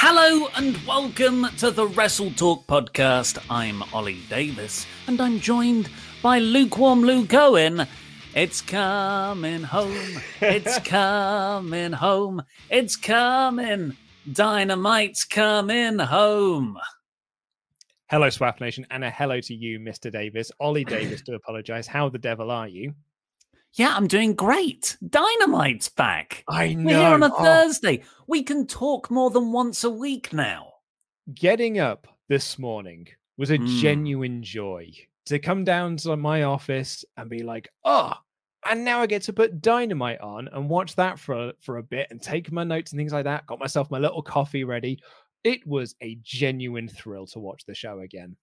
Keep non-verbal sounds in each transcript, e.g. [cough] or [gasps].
Hello and welcome to the Wrestle Talk podcast. I'm Ollie Davis and I'm joined by lukewarm Luke Owen. It's coming home. It's [laughs] coming home. It's coming. Dynamite's coming home. Hello, Swap Nation, and a hello to you, Mr. Davis. Ollie Davis, to apologize. How the devil are you? Yeah, I'm doing great. Dynamite's back. I know. We're here on a Oh. Thursday. We can talk more than once a week now. Getting up this morning was a Mm. genuine joy to come down to my office and be like, oh, and now I get to put Dynamite on and watch that for, for a bit and take my notes and things like that. Got myself my little coffee ready. It was a genuine thrill to watch the show again.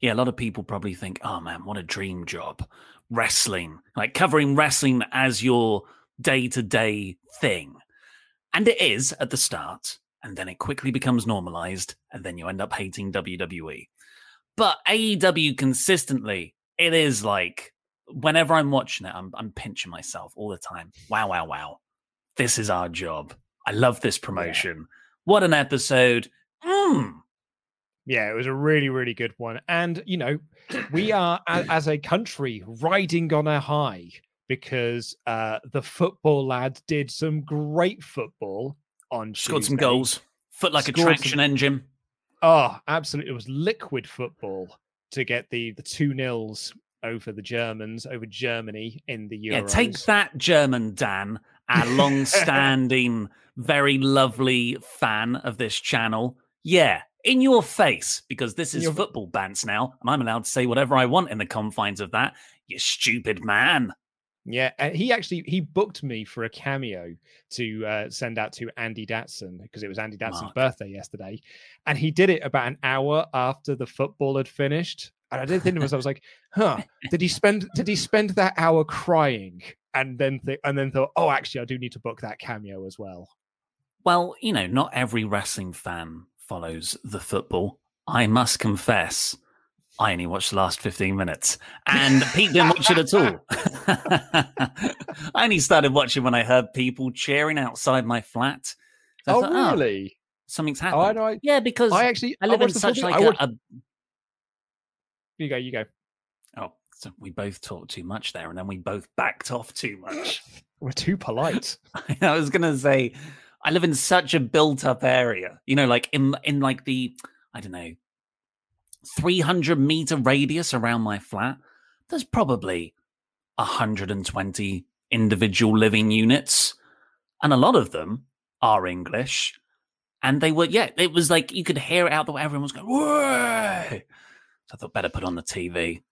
Yeah, a lot of people probably think, oh man, what a dream job. Wrestling, like covering wrestling as your day to day thing. And it is at the start, and then it quickly becomes normalized, and then you end up hating WWE. But AEW consistently, it is like whenever I'm watching it, I'm, I'm pinching myself all the time. Wow, wow, wow. This is our job. I love this promotion. What an episode. Mm. Yeah, it was a really, really good one. And, you know, we are, [coughs] as a country, riding on a high because uh, the football lads did some great football on Scored some goals. Foot like a traction some- engine. Oh, absolutely. It was liquid football to get the, the two nils over the Germans, over Germany in the Euros. Yeah, take that, German Dan, our [laughs] long standing, very lovely fan of this channel. Yeah, in your face, because this is football bants now, and I'm allowed to say whatever I want in the confines of that. You stupid man. Yeah, and he actually he booked me for a cameo to uh, send out to Andy Datson because it was Andy Datson's Mark. birthday yesterday, and he did it about an hour after the football had finished. And I didn't think to myself, I was like, "Huh? Did he spend did he spend that hour crying?" And then th- and then thought, "Oh, actually, I do need to book that cameo as well." Well, you know, not every wrestling fan follows the football. I must confess, I only watched the last 15 minutes and Pete didn't watch it at all. [laughs] I only started watching when I heard people cheering outside my flat. So oh, thought, oh, really? something's Oh, I happened. know. I, yeah, because I actually I live in watched the full such like I a, watched- a You go. You go. oh, so we both talked too much there, and then we both backed off too much. [laughs] We're too polite. [laughs] I was gonna say, I live in such a built-up area. You know, like in in like the I don't know, three hundred meter radius around my flat. There's probably hundred and twenty individual living units, and a lot of them are English. And they were, yeah, it was like you could hear it out the way everyone was going, Whoa! So I thought better put on the TV.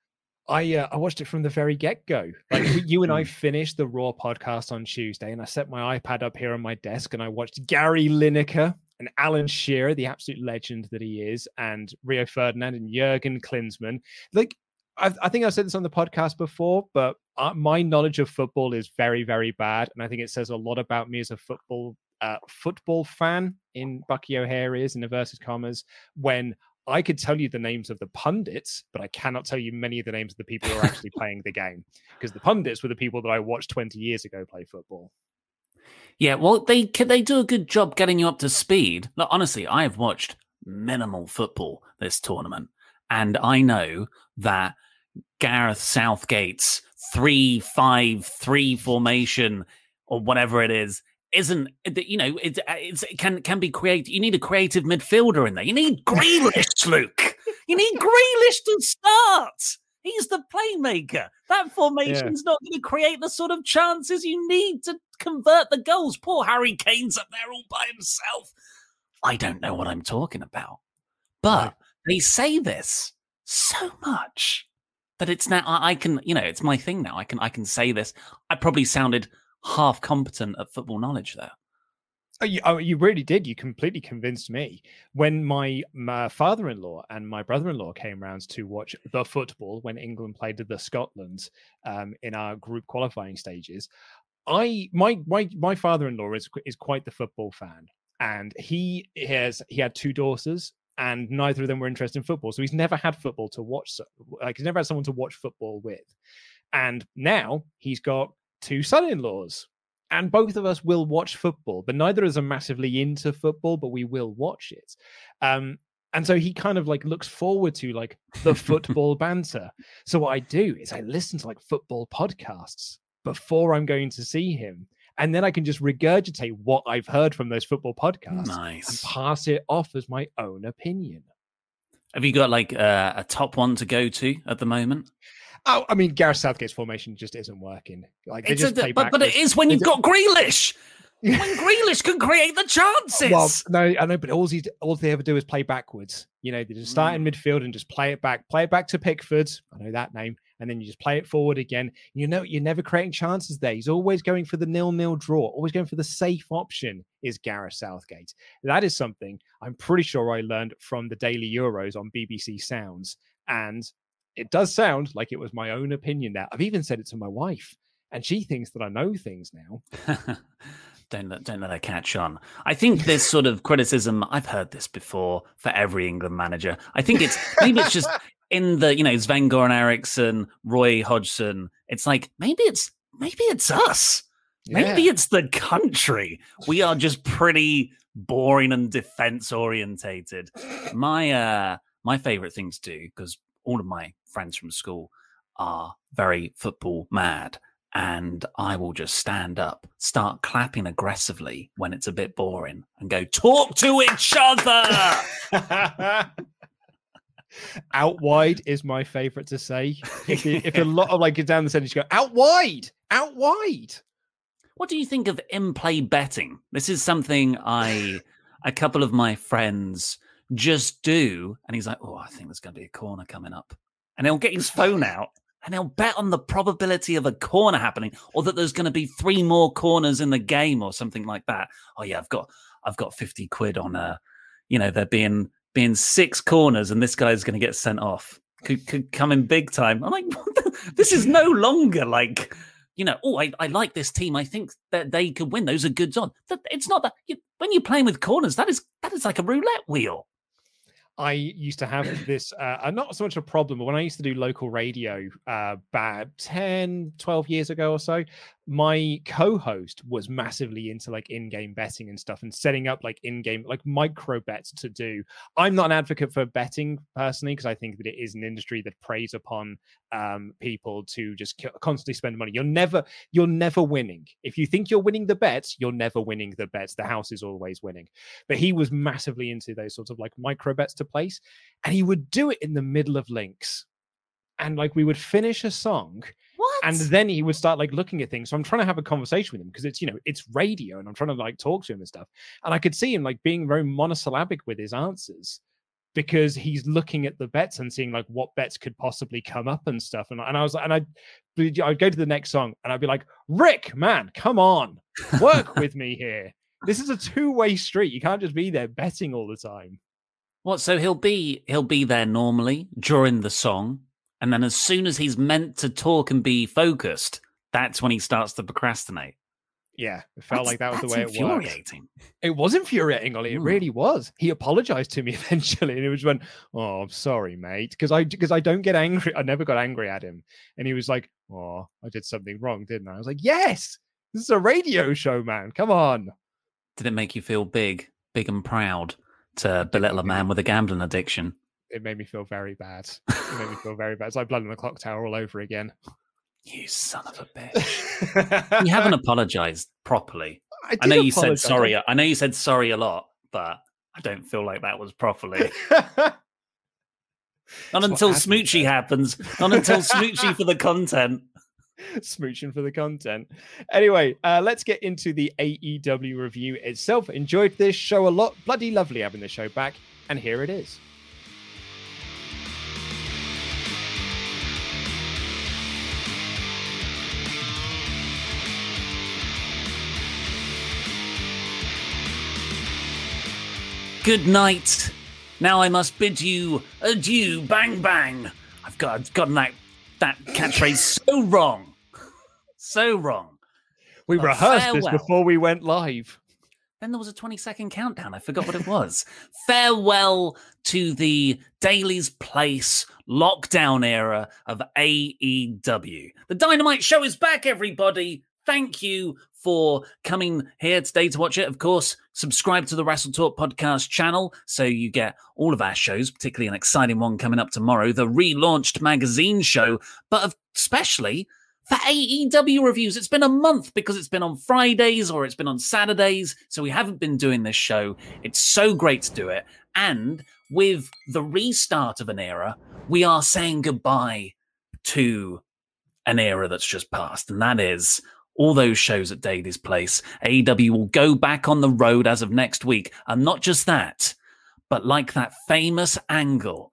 I uh, I watched it from the very get go. Like you and I finished the Raw podcast on Tuesday, and I set my iPad up here on my desk, and I watched Gary Lineker and Alan Shearer, the absolute legend that he is, and Rio Ferdinand and Jurgen Klinsmann. Like I, I think I've said this on the podcast before, but uh, my knowledge of football is very very bad, and I think it says a lot about me as a football uh, football fan in Bucky O'Hare is in inverted commas when I could tell you the names of the pundits, but I cannot tell you many of the names of the people who are actually [laughs] playing the game because the pundits were the people that I watched 20 years ago play football. Yeah, well, they they do a good job getting you up to speed. Look, honestly, I have watched minimal football this tournament, and I know that Gareth Southgate's three-five-three formation or whatever it is isn't you know it, uh, it can can be created. You need a creative midfielder in there. You need Grealish, [laughs] Luke. You need Grealish to start. He's the playmaker. That formation's yeah. not going to create the sort of chances you need to convert the goals. Poor Harry Kane's up there all by himself. I don't know what I'm talking about. But they say this so much that it's now I can, you know, it's my thing now. I can I can say this. I probably sounded half competent at football knowledge there. Oh, you, oh, you really did. You completely convinced me. When my, my father-in-law and my brother-in-law came round to watch the football when England played the Scotland um, in our group qualifying stages, I my my my father-in-law is is quite the football fan, and he has he had two daughters, and neither of them were interested in football, so he's never had football to watch. Like he's never had someone to watch football with, and now he's got two son-in-laws and both of us will watch football, but neither of us are massively into football, but we will watch it. Um, and so he kind of like looks forward to like the [laughs] football banter. So what I do is I listen to like football podcasts before I'm going to see him. And then I can just regurgitate what I've heard from those football podcasts nice. and pass it off as my own opinion. Have you got like uh, a top one to go to at the moment? Oh, I mean, Gareth Southgate's formation just isn't working. Like they it's just a, play but, but it is when you've got [laughs] Grealish. when Grealish can create the chances. Well, no, I know, but all he all they ever do is play backwards. You know, they just start mm. in midfield and just play it back, play it back to Pickford. I know that name, and then you just play it forward again. You know, you're never creating chances there. He's always going for the nil-nil draw, always going for the safe option. Is Gareth Southgate? That is something I'm pretty sure I learned from the Daily Euros on BBC Sounds, and it does sound like it was my own opinion there. I've even said it to my wife, and she thinks that I know things now. [laughs] don't let, don't let her catch on. I think this sort of criticism. I've heard this before for every England manager. I think it's maybe it's just in the you know Sven Goran Eriksson, Roy Hodgson. It's like maybe it's maybe it's us. Yeah. Maybe it's the country. We are just pretty boring and defense orientated. My uh my favorite thing to do because all of my friends from school are very football mad. And I will just stand up, start clapping aggressively when it's a bit boring, and go, talk to each other. [laughs] out wide is my favorite to say. If, if a [laughs] lot of like it down the center, you go out wide, out wide. What do you think of in play betting? This is something I, a couple of my friends just do. And he's like, oh, I think there's going to be a corner coming up. And he'll get his phone [laughs] out and he'll bet on the probability of a corner happening or that there's going to be three more corners in the game or something like that. Oh, yeah, I've got, I've got 50 quid on, a, you know, there being, being six corners and this guy's going to get sent off. Could, could come in big time. I'm like, [laughs] this is no longer like, you know, oh, I, I like this team. I think that they could win. Those are good odds. It's not that you, when you're playing with corners, that is that is like a roulette wheel. I used to have [clears throat] this, uh, not so much a problem, but when I used to do local radio uh, about 10, 12 years ago or so, my co-host was massively into like in-game betting and stuff and setting up like in-game like micro bets to do. I'm not an advocate for betting personally because i think that it is an industry that preys upon um, people to just constantly spend money. You're never you're never winning. If you think you're winning the bets you're never winning the bets. The house is always winning. But he was massively into those sorts of like micro bets to place and he would do it in the middle of links. And like we would finish a song? And then he would start like looking at things. So I'm trying to have a conversation with him because it's you know it's radio, and I'm trying to like talk to him and stuff. And I could see him like being very monosyllabic with his answers because he's looking at the bets and seeing like what bets could possibly come up and stuff. And, and I was like, and I I'd go to the next song and I'd be like, Rick, man, come on, work [laughs] with me here. This is a two way street. You can't just be there betting all the time. What? So he'll be he'll be there normally during the song, and then as soon as he's meant to talk and be focused, that's when he starts to procrastinate. Yeah, it felt That's- like that was the way it worked. infuriating. It was infuriating, Ollie. It Mm. really was. He apologized to me [laughs] eventually, and it was when, "Oh, I'm sorry, mate," because I because I don't get angry. I never got angry at him, and he was like, "Oh, I did something wrong, didn't I?" I was like, "Yes, this is a radio show, man. Come on." Did it make you feel big, big and proud to belittle a man with a gambling addiction? It made me feel very bad. It made me feel very bad. [laughs] It's like blood in the clock tower all over again. You son of a [laughs] bitch. you haven't apologized properly. I, I know you said sorry. I know you said sorry a lot, but I don't feel like that was properly. [laughs] Not until Smoochy happens. Not until Smoochy for the content. smooching for the content. Anyway, uh, let's get into the AEW review itself. Enjoyed this show a lot. Bloody lovely having the show back. And here it is. Good night. Now I must bid you adieu. Bang bang. I've got I've gotten that that catchphrase so wrong, so wrong. We But rehearsed this before we went live. Then there was a 20 second countdown. I forgot what it was. [laughs] Farewell to the Daily's Place lockdown era of AEW. The Dynamite Show is back, everybody. Thank you for coming here today to watch it. Of course, subscribe to the Wrestle Talk podcast channel so you get all of our shows, particularly an exciting one coming up tomorrow, the relaunched magazine show, but especially for AEW reviews. It's been a month because it's been on Fridays or it's been on Saturdays. So we haven't been doing this show. It's so great to do it. And with the restart of an era, we are saying goodbye to an era that's just passed. And that is all those shows at Daily's Place. AEW will go back on the road as of next week. And not just that, but like that famous angle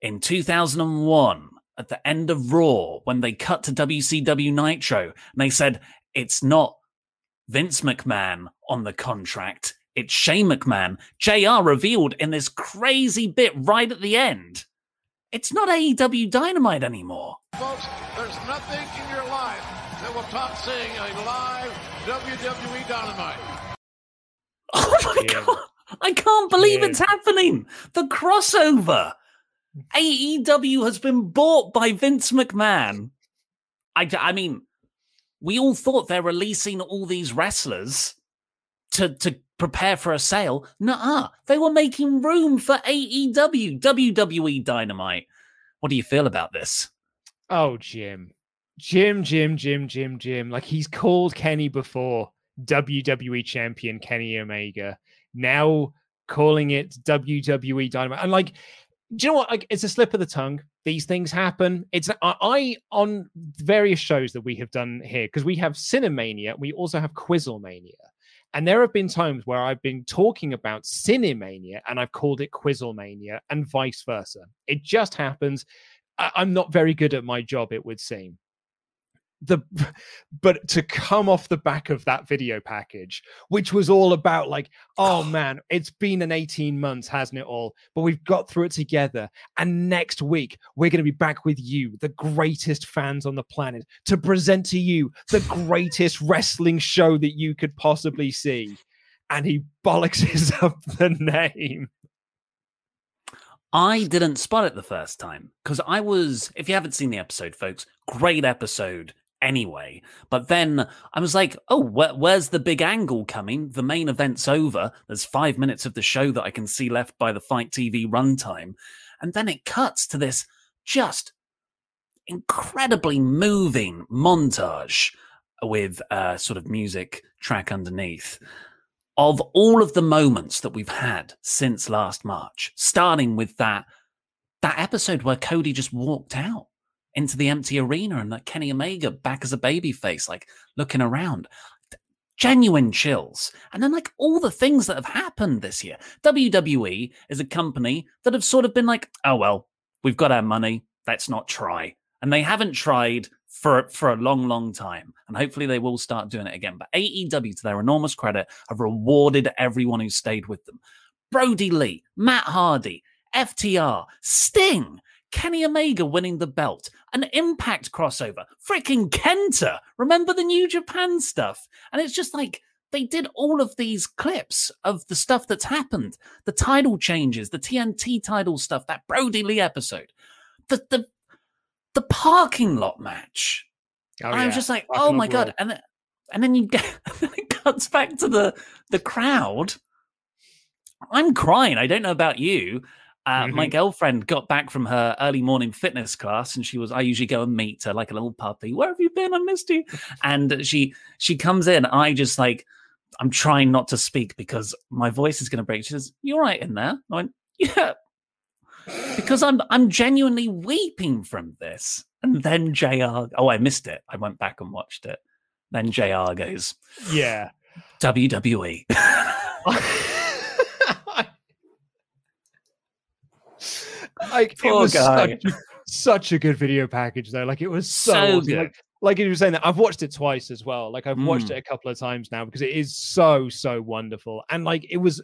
in 2001 at the end of Raw when they cut to WCW Nitro and they said, it's not Vince McMahon on the contract, it's Shane McMahon. JR revealed in this crazy bit right at the end. It's not AEW Dynamite anymore. Folks, there's nothing in your life that will top seeing a live WWE Dynamite. Oh my god! I can't believe it's happening. The crossover. AEW has been bought by Vince McMahon. I, I mean, we all thought they're releasing all these wrestlers to to prepare for a sale. Nuh-uh. They were making room for AEW, WWE Dynamite. What do you feel about this? Oh, Jim. Jim, Jim, Jim, Jim, Jim. Like he's called Kenny before WWE champion Kenny Omega. Now calling it WWE Dynamite. And like, do you know what? Like, it's a slip of the tongue. These things happen. It's I, I on various shows that we have done here because we have Cinemania. We also have Quizzlemania. And there have been times where I've been talking about Cinemania and I've called it Quizzlemania and vice versa. It just happens. I, I'm not very good at my job, it would seem. The but to come off the back of that video package, which was all about like, oh, oh man, it's been an 18 months, hasn't it all? But we've got through it together. And next week, we're going to be back with you, the greatest fans on the planet, to present to you the greatest wrestling show that you could possibly see. And he bollockses [laughs] up the name. I didn't spot it the first time because I was, if you haven't seen the episode, folks, great episode anyway. But then I was like, oh, wh- where's the big angle coming? The main event's over. There's five minutes of the show that I can see left by the FITE TV runtime. And then it cuts to this just incredibly moving montage with a sort of music track underneath of all of the moments that we've had since last March, starting with that that episode where Cody just walked out into the empty arena and that Kenny Omega back as a baby face, like looking around. Genuine chills. And then, like, all the things that have happened this year. WWE is a company that have sort of been like, oh, well, we've got our money. Let's not try. And they haven't tried for for a long, long time, and hopefully they will start doing it again. But AEW, to their enormous credit, have rewarded everyone who stayed with them. Brodie Lee, Matt Hardy, FTR, Sting, Kenny Omega winning the belt, an Impact crossover, freaking Kenta. Remember the New Japan stuff? And it's just like they did all of these clips of the stuff that's happened, the title changes, the TNT title stuff, that Brodie Lee episode, the the the parking lot match. Oh, I was just like, oh my god, and then, and then you get [laughs] it cuts back to the the crowd. I'm crying. I don't know about you. Uh, mm-hmm. My girlfriend got back from her early morning fitness class, and she was. I usually go and meet her like a little puppy. Where have you been? I missed you. [laughs] And she she comes in. I just like I'm trying not to speak because my voice is going to break. She says, "You're right in there." I went, "Yeah," because I'm I'm genuinely weeping from this. And then JR. Oh, I missed it. I went back and watched it. Then JR. goes, "Yeah, WWE." [laughs] like Poor it was guy. Such, such, a good video package though. Like it was so, so good. Like, like you were saying that I've watched it twice as well. Like I've mm. watched it a couple of times now because it is so so wonderful. And like it was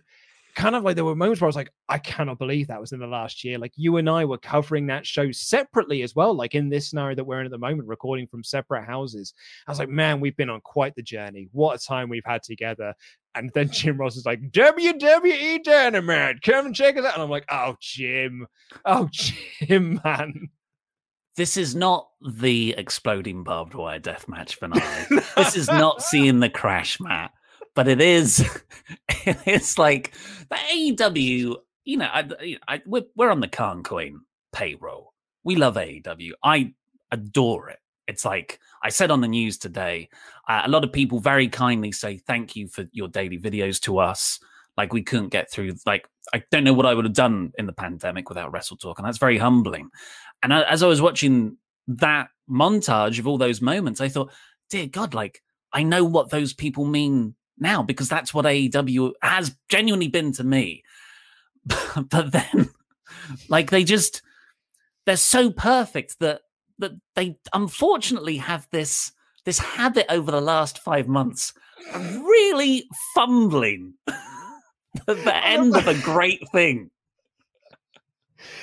kind of like there were moments where I was like, I cannot believe that was in the last year. Like you and I were covering that show separately as well. Like in this scenario that we're in at the moment, recording from separate houses. I was like, man, we've been on quite the journey. What a time we've had together. And then Jim Ross is like, WWE Dynamite, come and check us out. And I'm like, oh, Jim. Oh, [laughs] Jim, man this is not the exploding barbed wire death match finale. [laughs] This is not seeing the crash mat, but it is. [laughs] It's like the AEW. You know, I, I, we're, we're on the Khan Coin payroll. We love AEW. I adore it. It's like I said on the news today. Uh, a lot of people very kindly say thank you for your daily videos to us. Like we couldn't get through. Like I don't know what I would have done in the pandemic without Wrestle Talk, and that's very humbling. And as I was watching that montage of all those moments, I thought, dear God, like I know what those people mean now because that's what AEW has genuinely been to me. [laughs] but then, like they just they're so perfect that that they unfortunately have this this habit over the last five months of really fumbling [laughs] the end of a great thing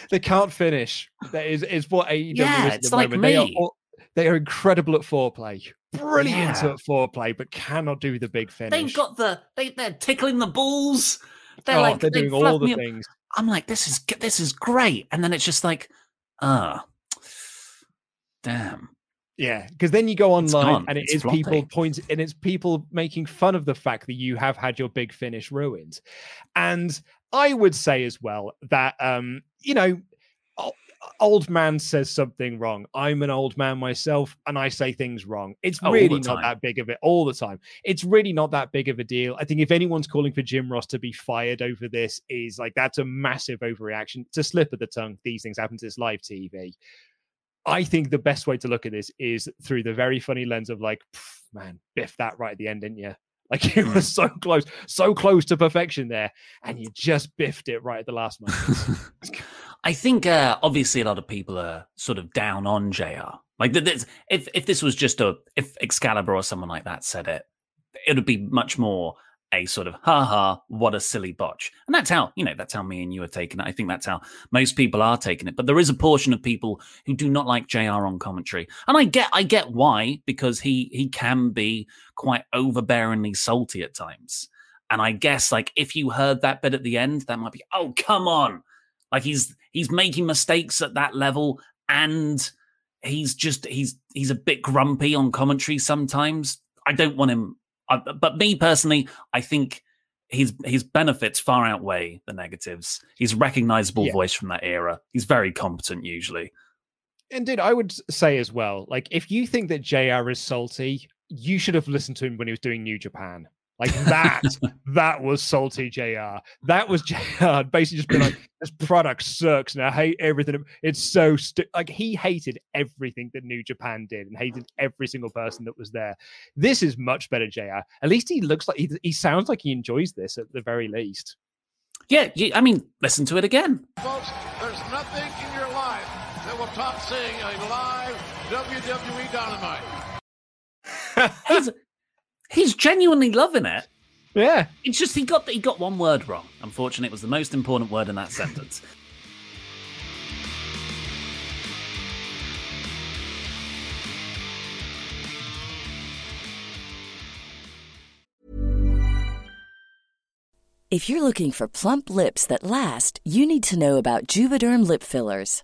they can't finish. That is is what AEW yeah, is at the like moment. Me. They are they are incredible at foreplay, brilliant yeah. at foreplay, but cannot do the big finish. They've got the they they're tickling the balls. They're oh, like they're doing all the things. I'm like, this is this is great, and then it's just like, ah, uh, damn. Yeah, because then you go online and it it's is floppy. people point and it's people making fun of the fact that you have had your big finish ruined. And I would say as well that um, you know, old man says something wrong. I'm an old man myself and I say things wrong. It's oh, really not that big of it all the time. It's really not that big of a deal. I think if anyone's calling for Jim Ross to be fired over this is like that's a massive overreaction. It's a slip of the tongue. These things happen to this live TV. I think the best way to look at this is through the very funny lens of like, man, biff that right at the end, didn't you? Like it was mm. so close, so close to perfection there, and you just biffed it right at the last moment. [laughs] I think uh, obviously a lot of people are sort of down on JR. Like this, if if this was just a if Excalibur or someone like that said it, it would be much more a sort of ha ha, what a silly botch. And that's how, you know, that's how me and you are taking it. I think that's how most people are taking it. But there is a portion of people who do not like JR on commentary. And I get I get why, because he he can be quite overbearingly salty at times. And I guess like if you heard that bit at the end, that might be, oh come on. Like he's he's making mistakes at that level and he's just he's he's a bit grumpy on commentary sometimes. I don't want him uh, but me personally, I think his his benefits far outweigh the negatives. He's a recognizable yeah. voice from that era. He's very competent usually. Indeed, I would say as well, like if you think that JR is salty, you should have listened to him when he was doing New Japan. Like that, [laughs] that was salty JR. That was JR basically just been like, [clears throat] this product sucks and I hate everything. It's so st-. like he hated everything that New Japan did and hated every single person that was there. This is much better, JR. At least he looks like he, he sounds like he enjoys this at the very least. Yeah, I mean, listen to it again. Folks, there's nothing in your life that will top seeing a live WWE Dynamite he's genuinely loving it. Yeah. It's just he got he got one word wrong. Unfortunately, it was the most important word in that sentence. [laughs] If you're looking for plump lips that last, you need to know about Juvederm lip fillers.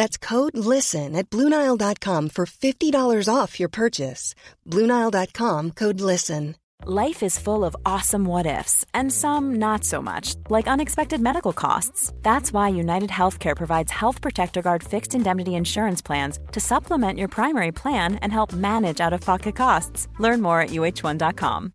That's code LISTEN at Bluenile.com for $50 off your purchase. Bluenile.com code LISTEN. Life is full of awesome what ifs, and some not so much, like unexpected medical costs. That's why United Healthcare provides Health Protector Guard fixed indemnity insurance plans to supplement your primary plan and help manage out of pocket costs. Learn more at uh1.com.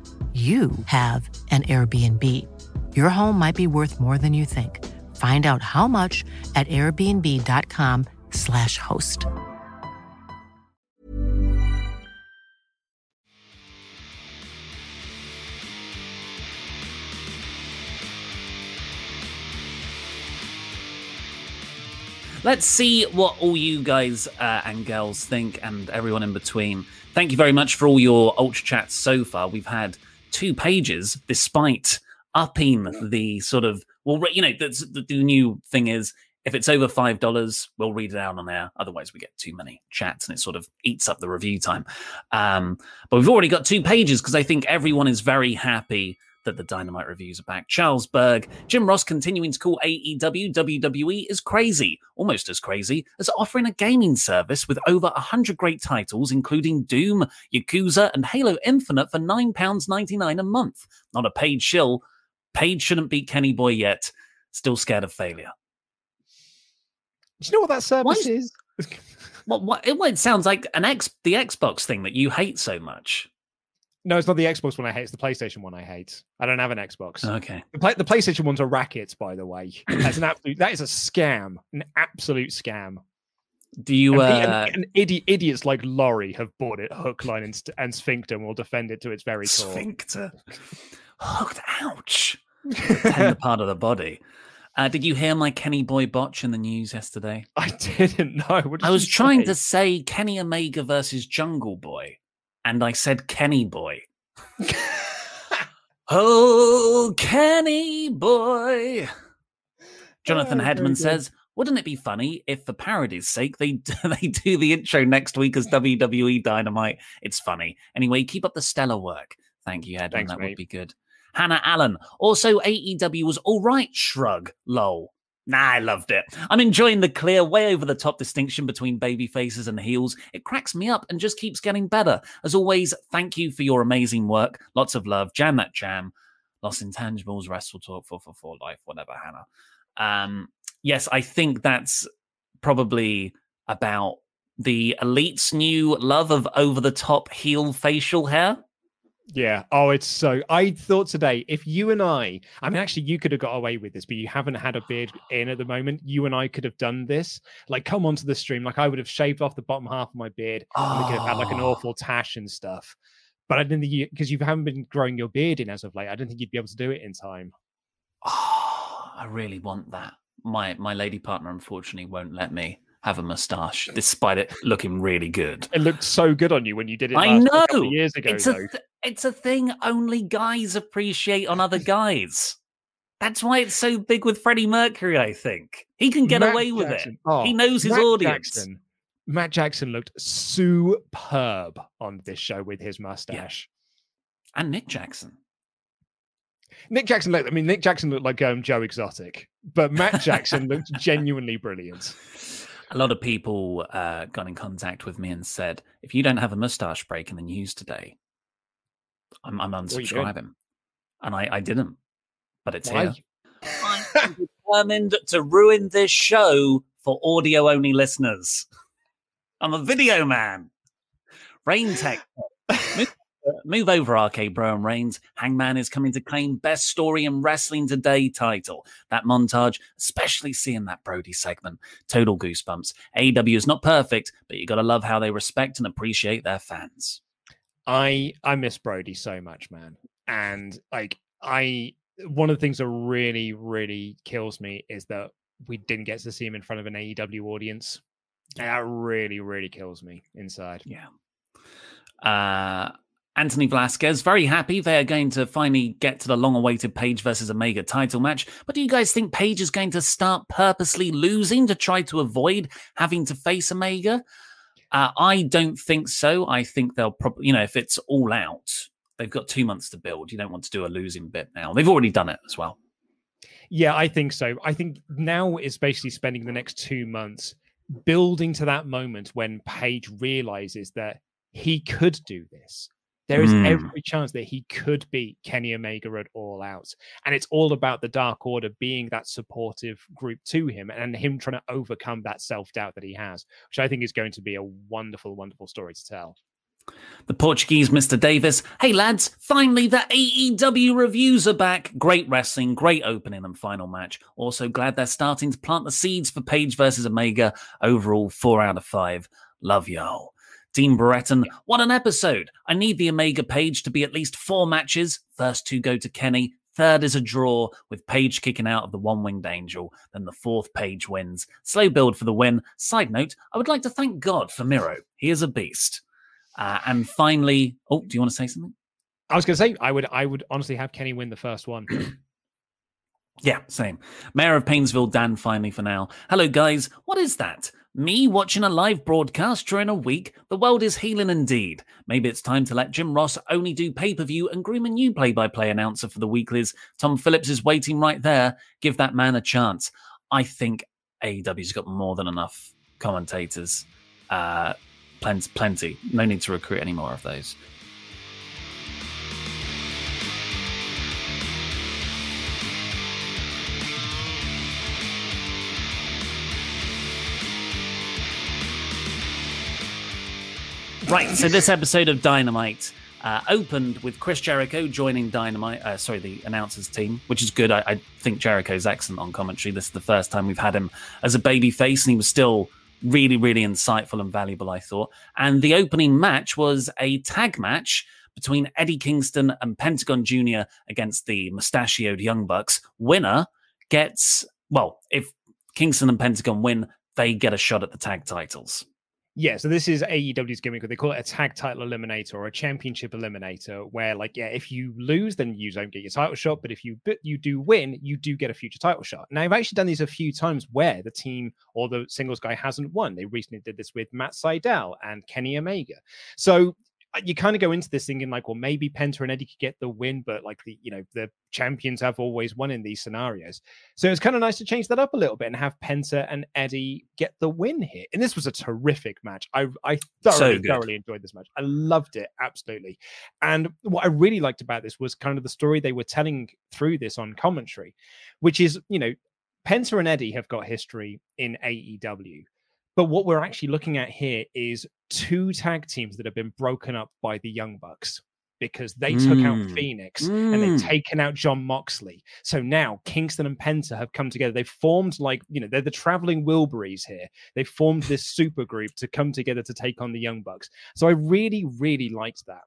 you have an Airbnb. Your home might be worth more than you think. Find out how much at airbnb.com/slash host. Let's see what all you guys uh, and girls think, and everyone in between. Thank you very much for all your ultra chats so far. We've had two pages, despite upping the sort of well, you know, the, the, new thing is if it's over five dollars, we'll read it out on air. Otherwise, we get too many chats and it sort of eats up the review time. Um, but we've already got two pages because I think everyone is very happy that the Dynamite reviews are back. Charles Berg, Jim Ross continuing to call AEW WWE is crazy, almost as crazy as offering a gaming service with over 100 great titles, including Doom, Yakuza, and Halo Infinite for £9.99 a month. Not a paid shill. Paid shouldn't beat Kenny Boy yet. Still scared of failure. Do you know what that service is? [laughs] What, what, it, well, it sounds like an X, the Xbox thing that you hate so much. No, it's not the Xbox one I hate. It's the PlayStation one I hate. I don't have an Xbox. Okay. The, play, the PlayStation one's a racket, by the way. That's an absolute. That is a scam. An absolute scam. Do you? And, uh... and, and idi- idiots like Laurie have bought it hook, line, and, and sphincter, and will defend it to its very core. Sphincter. Hooked. Ouch. [laughs] Tender part of the body. Uh, did you hear my Kenny Boy botch in the news yesterday? I didn't know. Did I was trying say? to say Kenny Omega versus Jungle Boy and I said Kenny Boy. [laughs] oh, Kenny Boy. [laughs] Jonathan oh, Hedman says, wouldn't it be funny if, for parody's sake, they [laughs] they do the intro next week as WWE Dynamite? It's funny. Anyway, keep up the stellar work. Thank you, Hedman. Thanks, that mate. would be good. Hannah Allen. Also, AEW was all right. Shrug. Lol. Nah, I loved it. I'm enjoying the clear, way over the top distinction between baby faces and heels. It cracks me up and just keeps getting better. As always, thank you for your amazing work. Lots of love. Jam that jam. Lost Intangibles, Wrestle Talk, 444 Life, whatever, Hannah. Um, yes, I think that's probably about the elite's new love of over the top heel facial hair. Yeah. Oh, it's so. I thought today, if you and I, I mean, actually, you could have got away with this, but you haven't had a beard [gasps] in at the moment. You and I could have done this. Like, come onto the stream. Like, I would have shaved off the bottom half of my beard, oh. and we could have had like an Oh. awful tash and stuff. But I didn't think you, because you haven't been growing your beard in as of late. I didn't think you'd be able to do it in time. Oh, I really want that. My my lady partner unfortunately won't let me have a mustache, despite it looking really good. It looked so good on you when you did it. I know. years ago. it's a though. th- it's a thing only guys appreciate on other guys. That's why it's so big with Freddie Mercury. I think he can get Matt away with Jackson- it. oh, he knows his Matt audience. Jackson- Matt Jackson looked superb on this show with his mustache. And Nick Jackson. Nick Jackson looked. I mean, Nick Jackson looked like um, Joe Exotic, but Matt Jackson looked [laughs] genuinely brilliant. A lot of people uh, got in contact with me and said, "If you don't have a mustache break in the news today, I'm, I'm are you unsubscribing." And I, I didn't, but it's Why? here. [laughs] I'm [laughs] determined to ruin this show for audio only listeners. I'm a video man. Rain Tech. Move, [laughs] move over, Arcade Bro and Reigns. Hangman is coming to claim Best Story in Wrestling Today title. That montage, especially seeing that Brodie segment, total goosebumps. AEW is not perfect, but you gotta love how they respect and appreciate their fans. I I miss Brodie so much, man. And like I one of the things that really, really kills me is that we didn't get to see him in front of an AEW audience. And that really, really kills me inside. Yeah. Uh, Anthony Velasquez, very happy they are going to finally get to the long awaited Page versus Omega title match. But do you guys think Page is going to start purposely losing to try to avoid having to face Omega? Uh, I don't think so. I think they'll probably, you know, if it's all out, they've got two months to build. You don't want to do a losing bit now. They've already done it as well. Yeah, I think so. I think now is basically spending the next two months building to that moment when Page realizes that he could do this. There is Mm. every chance that he could beat Kenny Omega at All Out. And it's all about the Dark Order being that supportive group to him and him trying to overcome that self doubt that he has, which I think is going to be a wonderful, wonderful story to tell. The Portuguese Mr. Davis. Hey lads, finally the AEW reviews are back. Great wrestling, great opening and final match. Also glad they're starting to plant the seeds for Page versus Omega. Overall, four out of five. Love y'all. Dean Brereton, what an episode. I need the Omega Page to be at least four matches. First two go to Kenny. Third is a draw with Page kicking out of the one winged angel. Then the fourth Page wins. Slow build for the win. Side note, I would like to thank God for Miro. He is a beast. Uh, and finally, oh, do you want to say something? I was going to say, I would, I would honestly have Kenny win the first one. [clears throat] Yeah, same. Mayor of Painesville, Dan, finally for now. Hello, guys. What is that? Me watching a live broadcast during a week? The world is healing indeed. Maybe it's time to let Jim Ross only do pay per view and groom a new play by play announcer for the weeklies. Tom Phillips is waiting right there. Give that man a chance. I think AEW's got more than enough commentators. Uh, plenty, plenty. No need to recruit any more of those. Right, so this [laughs] episode of Dynamite uh, opened with Chris Jericho joining Dynamite, uh, sorry, the announcers team, which is good. I, I think Jericho's excellent on commentary. This is the first time we've had him as a baby face, and he was still really, really insightful and valuable, I thought. And the opening match was a tag match between Eddie Kingston and Pentagon Jr. against the mustachioed Young Bucks. Winner gets, well, if Kingston and Pentagon win, they get a shot at the tag titles. Yeah, so this is AEW's gimmick. They call it a tag title eliminator or a championship eliminator, where like, yeah, if you lose, then you don't get your title shot. But if you but you do win, you do get a future title shot. Now, I've actually done these a few times where the team or the singles guy hasn't won. They recently did this with Matt Sydal and Kenny Omega. So Uh, you kind of go into this thinking like, well, maybe Penta and Eddie could get the win, but like the you know the champions have always won in these scenarios. So it's kind of nice to change that up a little bit and have Penta and Eddie get the win here. And this was a terrific match. I I thoroughly good. thoroughly enjoyed this match. I loved it absolutely. And what I really liked about this was kind of the story they were telling through this on commentary, which is you know Penta and Eddie have got history in AEW. But what we're actually looking at here is two tag teams that have been broken up by the Young Bucks. because they took out Mm. Fénix and they've Mm. taken out Jon Moxley. So now Kingston and Penta have come together. They've formed like, you know, they're the traveling Wilburys here. They formed this super group to come together to take on the Young Bucks. So I really, really liked that.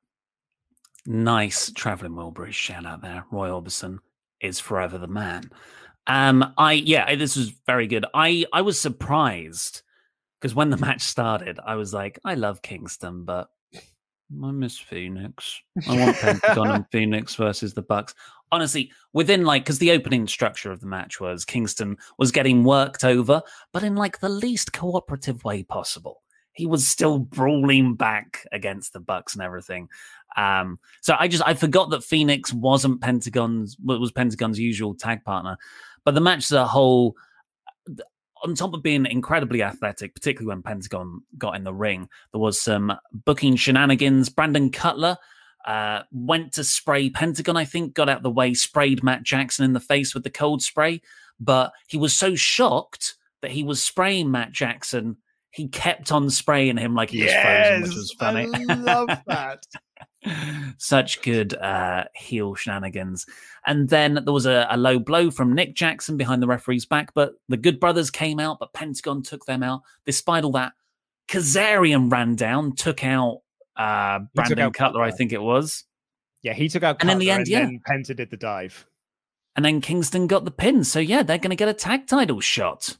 Nice traveling Wilburys shout out there. Roy Orbison is forever the man. Um, I yeah, this was very good. I I was surprised because when the match started, I was like, I love Kingston, but I miss Fénix. I want Pentagon and [laughs] Fénix versus the Bucks. Honestly, within like because the opening structure of the match was Kingston was getting worked over, but in like the least cooperative way possible. He was still brawling back against the Bucks and everything. Um, so I just I forgot that Fénix wasn't Pentagon's was Pentagon's usual tag partner, but the match as a whole, on top of being incredibly athletic, particularly when Pentagon got in the ring, there was some booking shenanigans. Brandon Cutler uh, went to spray Pentagon, I think, got out the way, sprayed Matt Jackson in the face with the cold spray, but he was so shocked that he was spraying Matt Jackson. He kept on spraying him like he was frozen, which was funny. I love that. [laughs] Such good uh, heel shenanigans. And then there was a, a low blow from Nick Jackson behind the referee's back, but the Good Brothers came out, but Pentagon took them out. Despite all that, Kazarian ran down, took out uh, He took Brandon out Cutler, I think it was. Yeah, he took out And in the Cutler end, yeah. then Penta did the dive. And then Kingston got the pin. So yeah, they're going to get a tag title shot.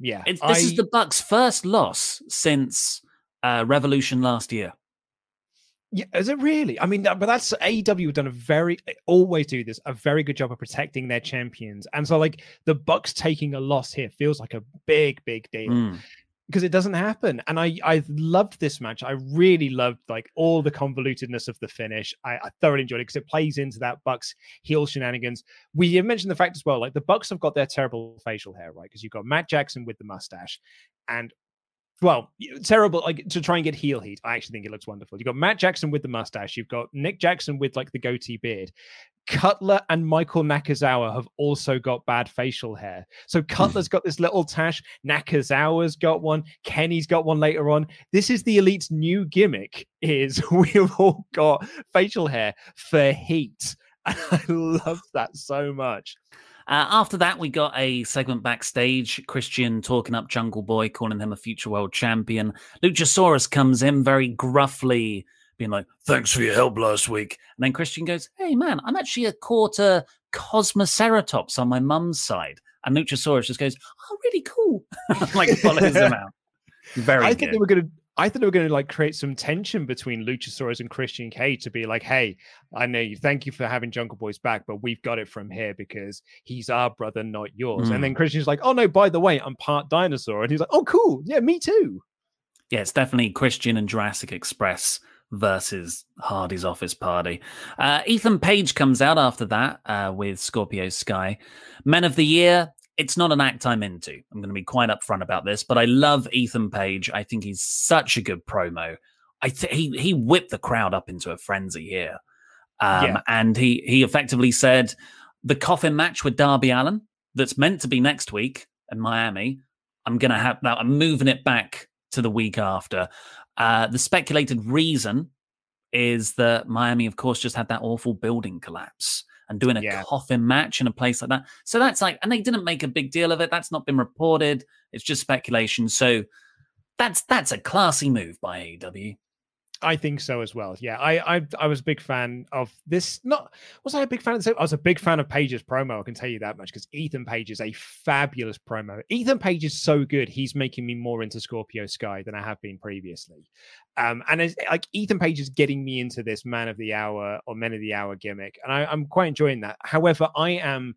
Yeah. This is the Bucks' first loss since uh, Revolution last year. Yeah, is it really? I mean, but that's AEW have done a very always do this a very good job of protecting their champions, and so like the Bucks taking a loss here feels like a big, big deal Mm. because it doesn't happen. And I I loved this match. I really loved like all the convolutedness of the finish. I, I thoroughly enjoyed it because it plays into that Bucks heel shenanigans. We have mentioned the fact as well, like the Bucks have got their terrible facial hair, right? Because you've got Matt Jackson with the mustache, and well, terrible. Like to try and get heel heat, I actually think it looks wonderful. You've got Matt Jackson with the mustache. You've got Nick Jackson with like the goatee beard. Cutler and Michael Nakazawa have also got bad facial hair. So Cutler's [laughs] got this little tash. Nakazawa's got one. Kenny's got one later on. This is the elite's new gimmick: is [laughs] we've all got facial hair for heat. And [laughs] I love that so much. Uh, after that, we got a segment backstage. Christian talking up Jungle Boy, calling him a future world champion. Luchasaurus comes in very gruffly, being like, Thanks for your help last week. And then Christian goes, Hey, man, I'm actually a quarter Kosmoceratops on my mum's side. And Luchasaurus just goes, Oh, really cool. [laughs] like follows him [laughs] out. Very I good. think they were gonna. I thought they were going to like create some tension between Luchasaurus and Christian Cage to be like, "Hey, I know you. Thank you for having Jungle Boy's back, but we've got it from here because he's our brother, not yours." And then Mm. Christian's like, "Oh no, by the way, I'm part dinosaur," and he's like, "Oh, cool. Yeah, me too." yeah, it's definitely Christian and Jurassic Express versus Hardy's Office Party. Uh, Ethan Page comes out after that uh, with Scorpio Sky. Men of the Year. It's not an act I'm into. I'm going to be quite upfront about this, but I love Ethan Page. I think he's such a good promo. I th- he he whipped the crowd up into a frenzy here, um, Yeah. and he he effectively said the coffin match with Darby Allin that's meant to be next week in Miami. I'm gonna have now. I'm moving it back to the week after. Uh, the speculated reason is that Miami, of course, just had that awful building collapse and doing a Yeah. coffin match in a place like that. So that's like, and they didn't make a big deal of it. That's not been reported. It's just speculation. So that's that's a classy move by AEW. I think so as well. Yeah, I I, I was a big fan of this. Not was I a big fan of this? I was a big fan of Page's promo. I can tell you that much because Ethan Page is a fabulous promo. Ethan Page is so good. He's making me more into Scorpio Sky than I have been previously. Um, and it's, like Ethan Page is getting me into this Man of the Hour or Men of the Hour gimmick, and I, I'm quite enjoying that. However, I am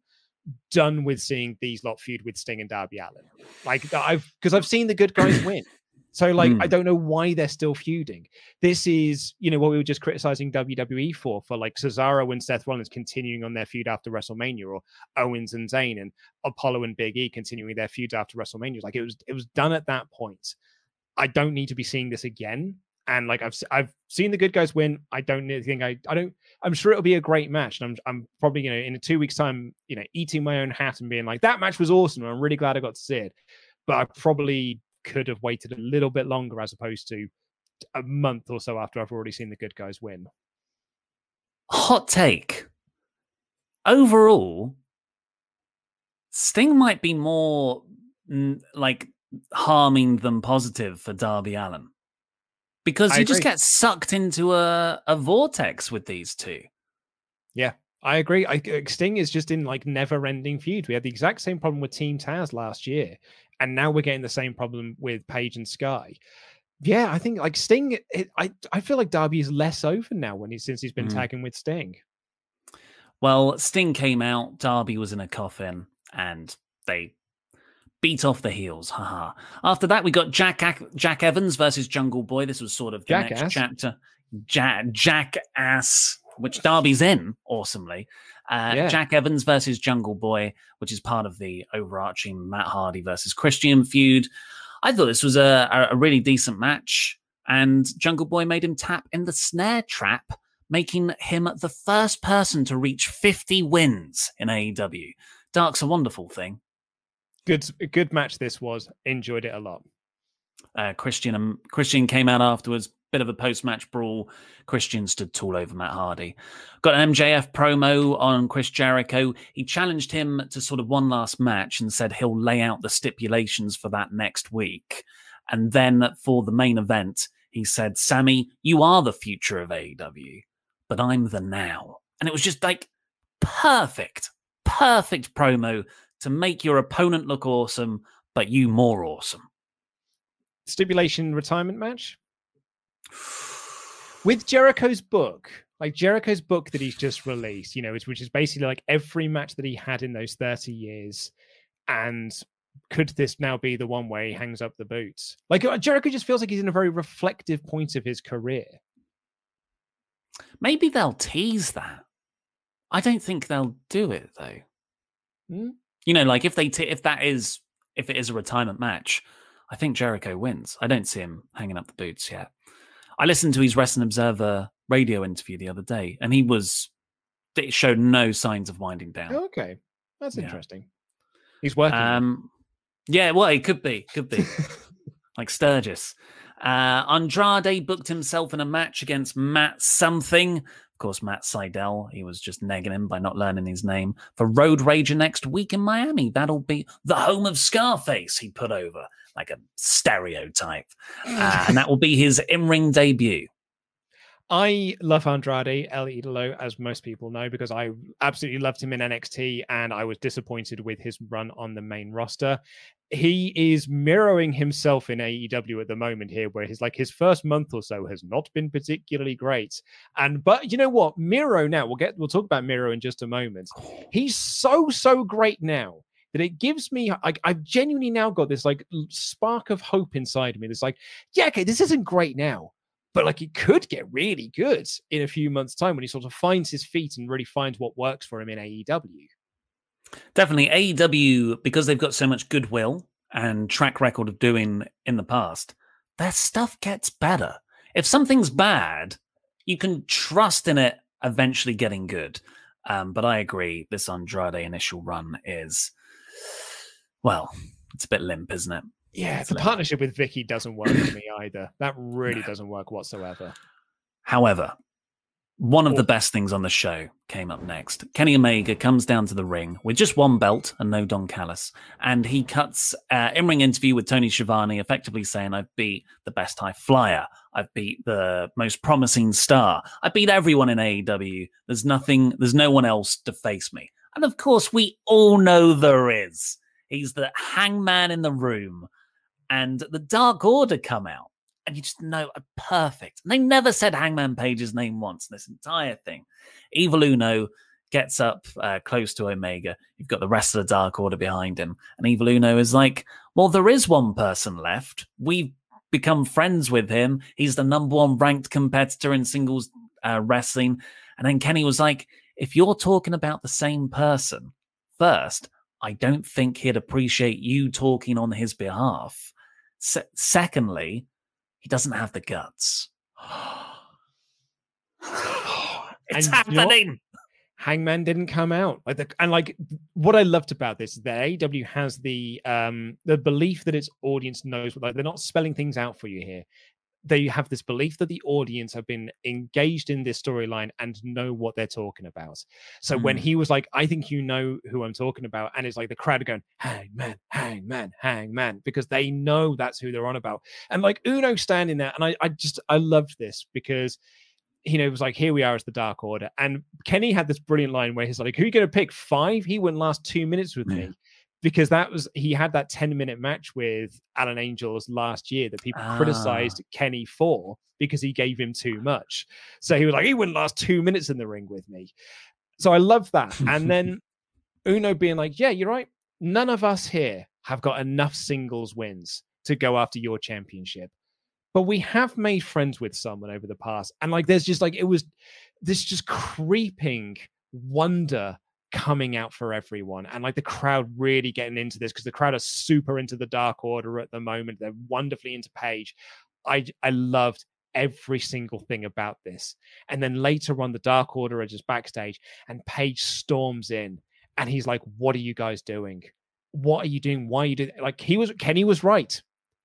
done with seeing these lot feud with Sting and Darby Allin. Like I've because I've seen the good guys win. So like I Hmm. don't know why they're still feuding. This is, you know, what we were just criticizing WWE for, for like Cesaro and Seth Rollins continuing on their feud after WrestleMania, or Owens and Zayn and Apollo and Big E continuing their feuds after WrestleMania. Like it was, it was done at that point. I don't need to be seeing this again. And like I've, I've seen the good guys win. I don't think I, I don't. I'm sure it'll be a great match, and I'm, I'm probably, you know, in a two weeks time, you know, eating my own hat and being like, that match was awesome. I'm really glad I got to see it. But I probably could have waited a little bit longer as opposed to a month or so after I've already seen the good guys win. hot take. Overall, Sting might be more like harming than positive for Darby Allin because you just get sucked into a, a vortex with these two. Yeah, I agree. I, uh, Sting is just in like never ending feud. We had the exact same problem with Team Taz last year, and now we're getting the same problem with Page and Sky. Yeah, I think like Sting. It, I I feel like Darby is less over now when he since he's been mm. tagging with Sting. Well, Sting came out. Darby was in a coffin, and they beat off the heels. Haha. After that, we got Jack Jack Evans versus Jungle Boy. This was sort of the Jackass. next chapter. Jack Jackass, which Darby's in awesomely. Uh, yeah. Jack Evans versus Jungle Boy, which is part of the overarching Matt Hardy versus Christian feud. I thought this was a, a really decent match, and Jungle Boy made him tap in the snare trap, making him the first person to reach 50 wins in AEW. Dark's a wonderful thing. Good, good match. This was enjoyed it a lot. Uh, Christian um, Christian came out afterwards. Bit of a post match brawl. Christian stood tall over Matt Hardy. Got an MJF promo on Chris Jericho. He challenged him to sort of one last match and said he'll lay out the stipulations for that next week. And then for the main event, he said, Sammy, you are the future of AEW, but I'm the now. And it was just like perfect, perfect promo to make your opponent look awesome, but you more awesome. Stipulation retirement match? With Jericho's book, like Jericho's book that he's just released, you know, which is basically like every match that he had in those 30 years. And could this now be the one where he hangs up the boots? Like uh, Jericho just feels like he's in a very reflective point of his career. Maybe they'll tease that. I don't think they'll do it though. Hmm? You know, like if they t- if that is if it is a retirement match, I think Jericho wins. I don't see him hanging up the boots yet. I listened to his Wrestling Observer radio interview the other day, and he was it showed no signs of winding down. Okay, that's yeah. interesting. He's working. Um, yeah, well, he could be, could be [laughs] like Sturgis. Uh, Andrade booked himself in a match against Matt something course, Matt Sydal, he was just negging him by not learning his name. For Road Rager next week in Miami, that'll be the home of Scarface, he put over like a stereotype. [laughs] Uh, and that will be his in ring debut. I love Andrade El Idolo, as most people know, because I absolutely loved him in NXT and I was disappointed with his run on the main roster. He is mirroring himself in AEW at the moment here, where his like his first month or so has not been particularly great. And but you know what? Miro now, we'll get we'll talk about Miro in just a moment. He's so, so great now that it gives me like I've genuinely now got this like spark of hope inside me. That's like, yeah, okay, this isn't great now but like it could get really good in a few months' time when he sort of finds his feet and really finds what works for him in AEW. Definitely AEW because they've got so much goodwill and track record of doing in the past. Their stuff gets better. If something's bad, you can trust in it eventually getting good. Um, but I agree, this Andrade initial run is, well, it's a bit limp, isn't it? Yeah, the partnership with Vickie doesn't work for me [coughs] either. That really doesn't work whatsoever. However, one of the best things on the show came up next. Kenny Omega comes down to the ring with just one belt and no Don Callis, and he cuts uh, in-ring interview with Tony Schiavone, effectively saying, "I've beat the best high flyer. I've beat the most promising star. I beat everyone in AEW. There's nothing. There's no one else to face me." And of course, we all know there is. He's the hangman in the room and the Dark Order come out, and you just know uh, perfect. And they never said Hangman Page's name once in this entire thing. Evil Uno gets up uh, close to Omega. You've got the rest of the Dark Order behind him, and Evil Uno is like, "Well, there is one person left. We've become friends with him. He's the number one ranked competitor in singles uh, wrestling." And then Kenny was like, "If you're talking about the same person, first, I don't think he'd appreciate you talking on his behalf. Se- secondly, he doesn't have the guts. [gasps] it's and happening. Hangman didn't come out like the, and like what I loved about this is that AEW has the um the belief that its audience knows like they're not spelling things out for you here. They have this belief that the audience have been engaged in this storyline and know what they're talking about. So mm. when he was like, I think you know who I'm talking about, and it's like the crowd are going, hang man, hang man, hang man, because they know that's who they're on about. And like Uno standing there, and I, I just I loved this because you know, it was like, here we are as the Dark Order. And Kenny had this brilliant line where he's like, who are you going to pick? Five? He wouldn't last two minutes with yeah. me because that was he had that 10 minute match with Alan Angels last year that people ah. criticized Kenny for because he gave him too much. So he was like, he wouldn't last two minutes in the ring with me. So I love that. and then [laughs] Uno being like, yeah, you're right. None of us here have got enough singles wins to go after your championship. But we have made friends with someone over the past. And like, there's just like, it was this just creeping wonder coming out for everyone and like the crowd really getting into this because the crowd are super into the dark order at the moment. They're wonderfully into page i i loved every single thing about this. And then later on the dark order are just backstage and page storms in and he's like what are you guys doing? What are you doing? Why are you doing like he was kenny was right.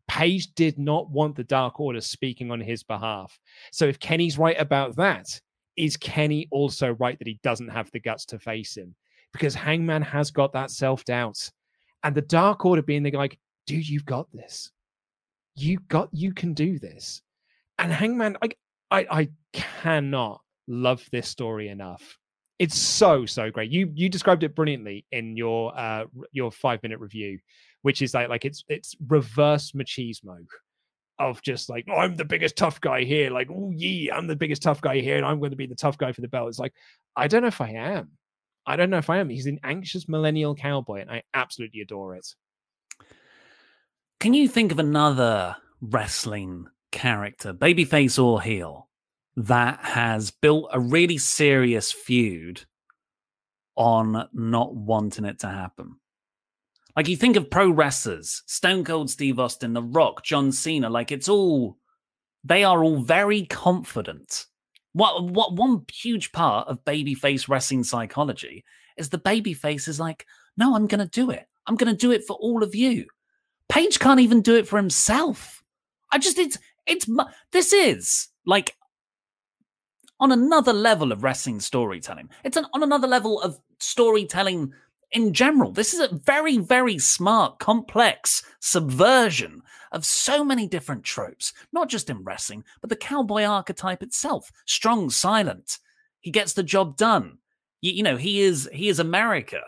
Page did not want the dark order speaking on his behalf. So if kenny's right about that is Kenny also right that he doesn't have the guts to face him? Because Hangman has got that self doubt. And the Dark Order being like, dude, you've got this. You got, you can do this. And Hangman, I, I cannot love this story enough. It's so, so great. You, you described it brilliantly in your, uh, your five minute review, which is like, like it's, it's reverse machismo of just like oh, I'm the biggest tough guy here, like oh yeah, I'm the biggest tough guy here, and I'm going to be the tough guy for the belt. It's like I don't know if I am. I don't know if I am. He's an anxious millennial cowboy, and I absolutely adore it. Can you think of another wrestling character, babyface or heel, that has built a really serious feud on not wanting it to happen? Like you think of pro wrestlers, Stone Cold Steve Austin, The Rock, John Cena, like it's all they are all very confident. What what one huge part of babyface wrestling psychology is the babyface is like, no, I'm gonna do it. I'm gonna do it for all of you. Page can't even do it for himself. I just it's it's this is like on another level of wrestling storytelling. It's an, on another level of storytelling in general. This is a very, very smart, complex subversion of so many different tropes, not just in wrestling, but the cowboy archetype itself. Strong, silent. He gets the job done. You, you know, he is he is America.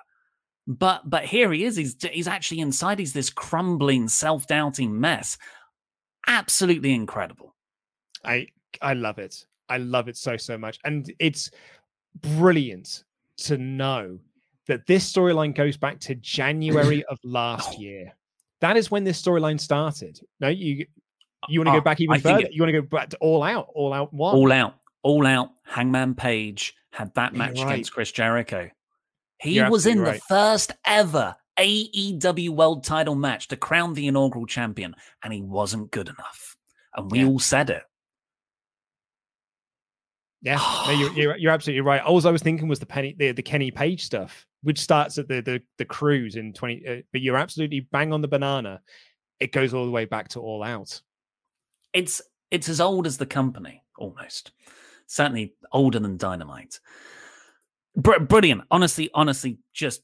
But but here he is. He's he's actually inside. He's this crumbling, self-doubting mess. Absolutely incredible. I I love it. I love it so so much, and it's brilliant to know that this storyline goes back to January [laughs] of last oh. year. That is when this storyline started. No, you you want to uh, go back even I further? It, you want to go back to All Out, All Out One, All Out, All Out. Hangman Page had that match right. against Chris Jericho. He You're was in right. the first ever AEW World Title match to crown the inaugural champion, and he wasn't good enough. And we yeah. all said it. Yeah, no, [sighs] you're, you're, you're absolutely right. All I was thinking was the penny, the, the Kenny Page stuff which starts at the the, the cruise in 20 uh, but you're absolutely bang on the banana it goes all the way back to all out. It's it's as old as the company almost. Certainly older than dynamite. Br- brilliant. Honestly honestly just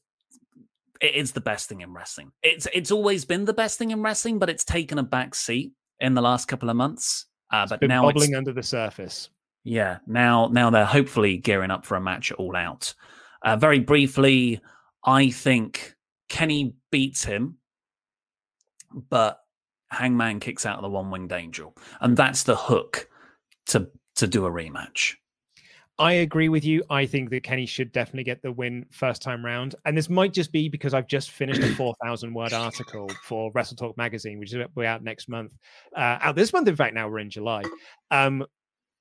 it's the best thing in wrestling. It's it's always been the best thing in wrestling but it's taken a back seat in the last couple of months uh, but now bubbling under the surface. Yeah now now they're hopefully gearing up for a match all out uh, very briefly, I think Kenny beats him, but Hangman kicks out of the one winged angel, and that's the hook to to do a rematch. I agree with you. I think that Kenny should definitely get the win first time round. And this might just be because I've just finished a 4,000 word article for Wrestle Talk magazine, which is out next month. Uh, out this month, in fact, now we're in July. Um,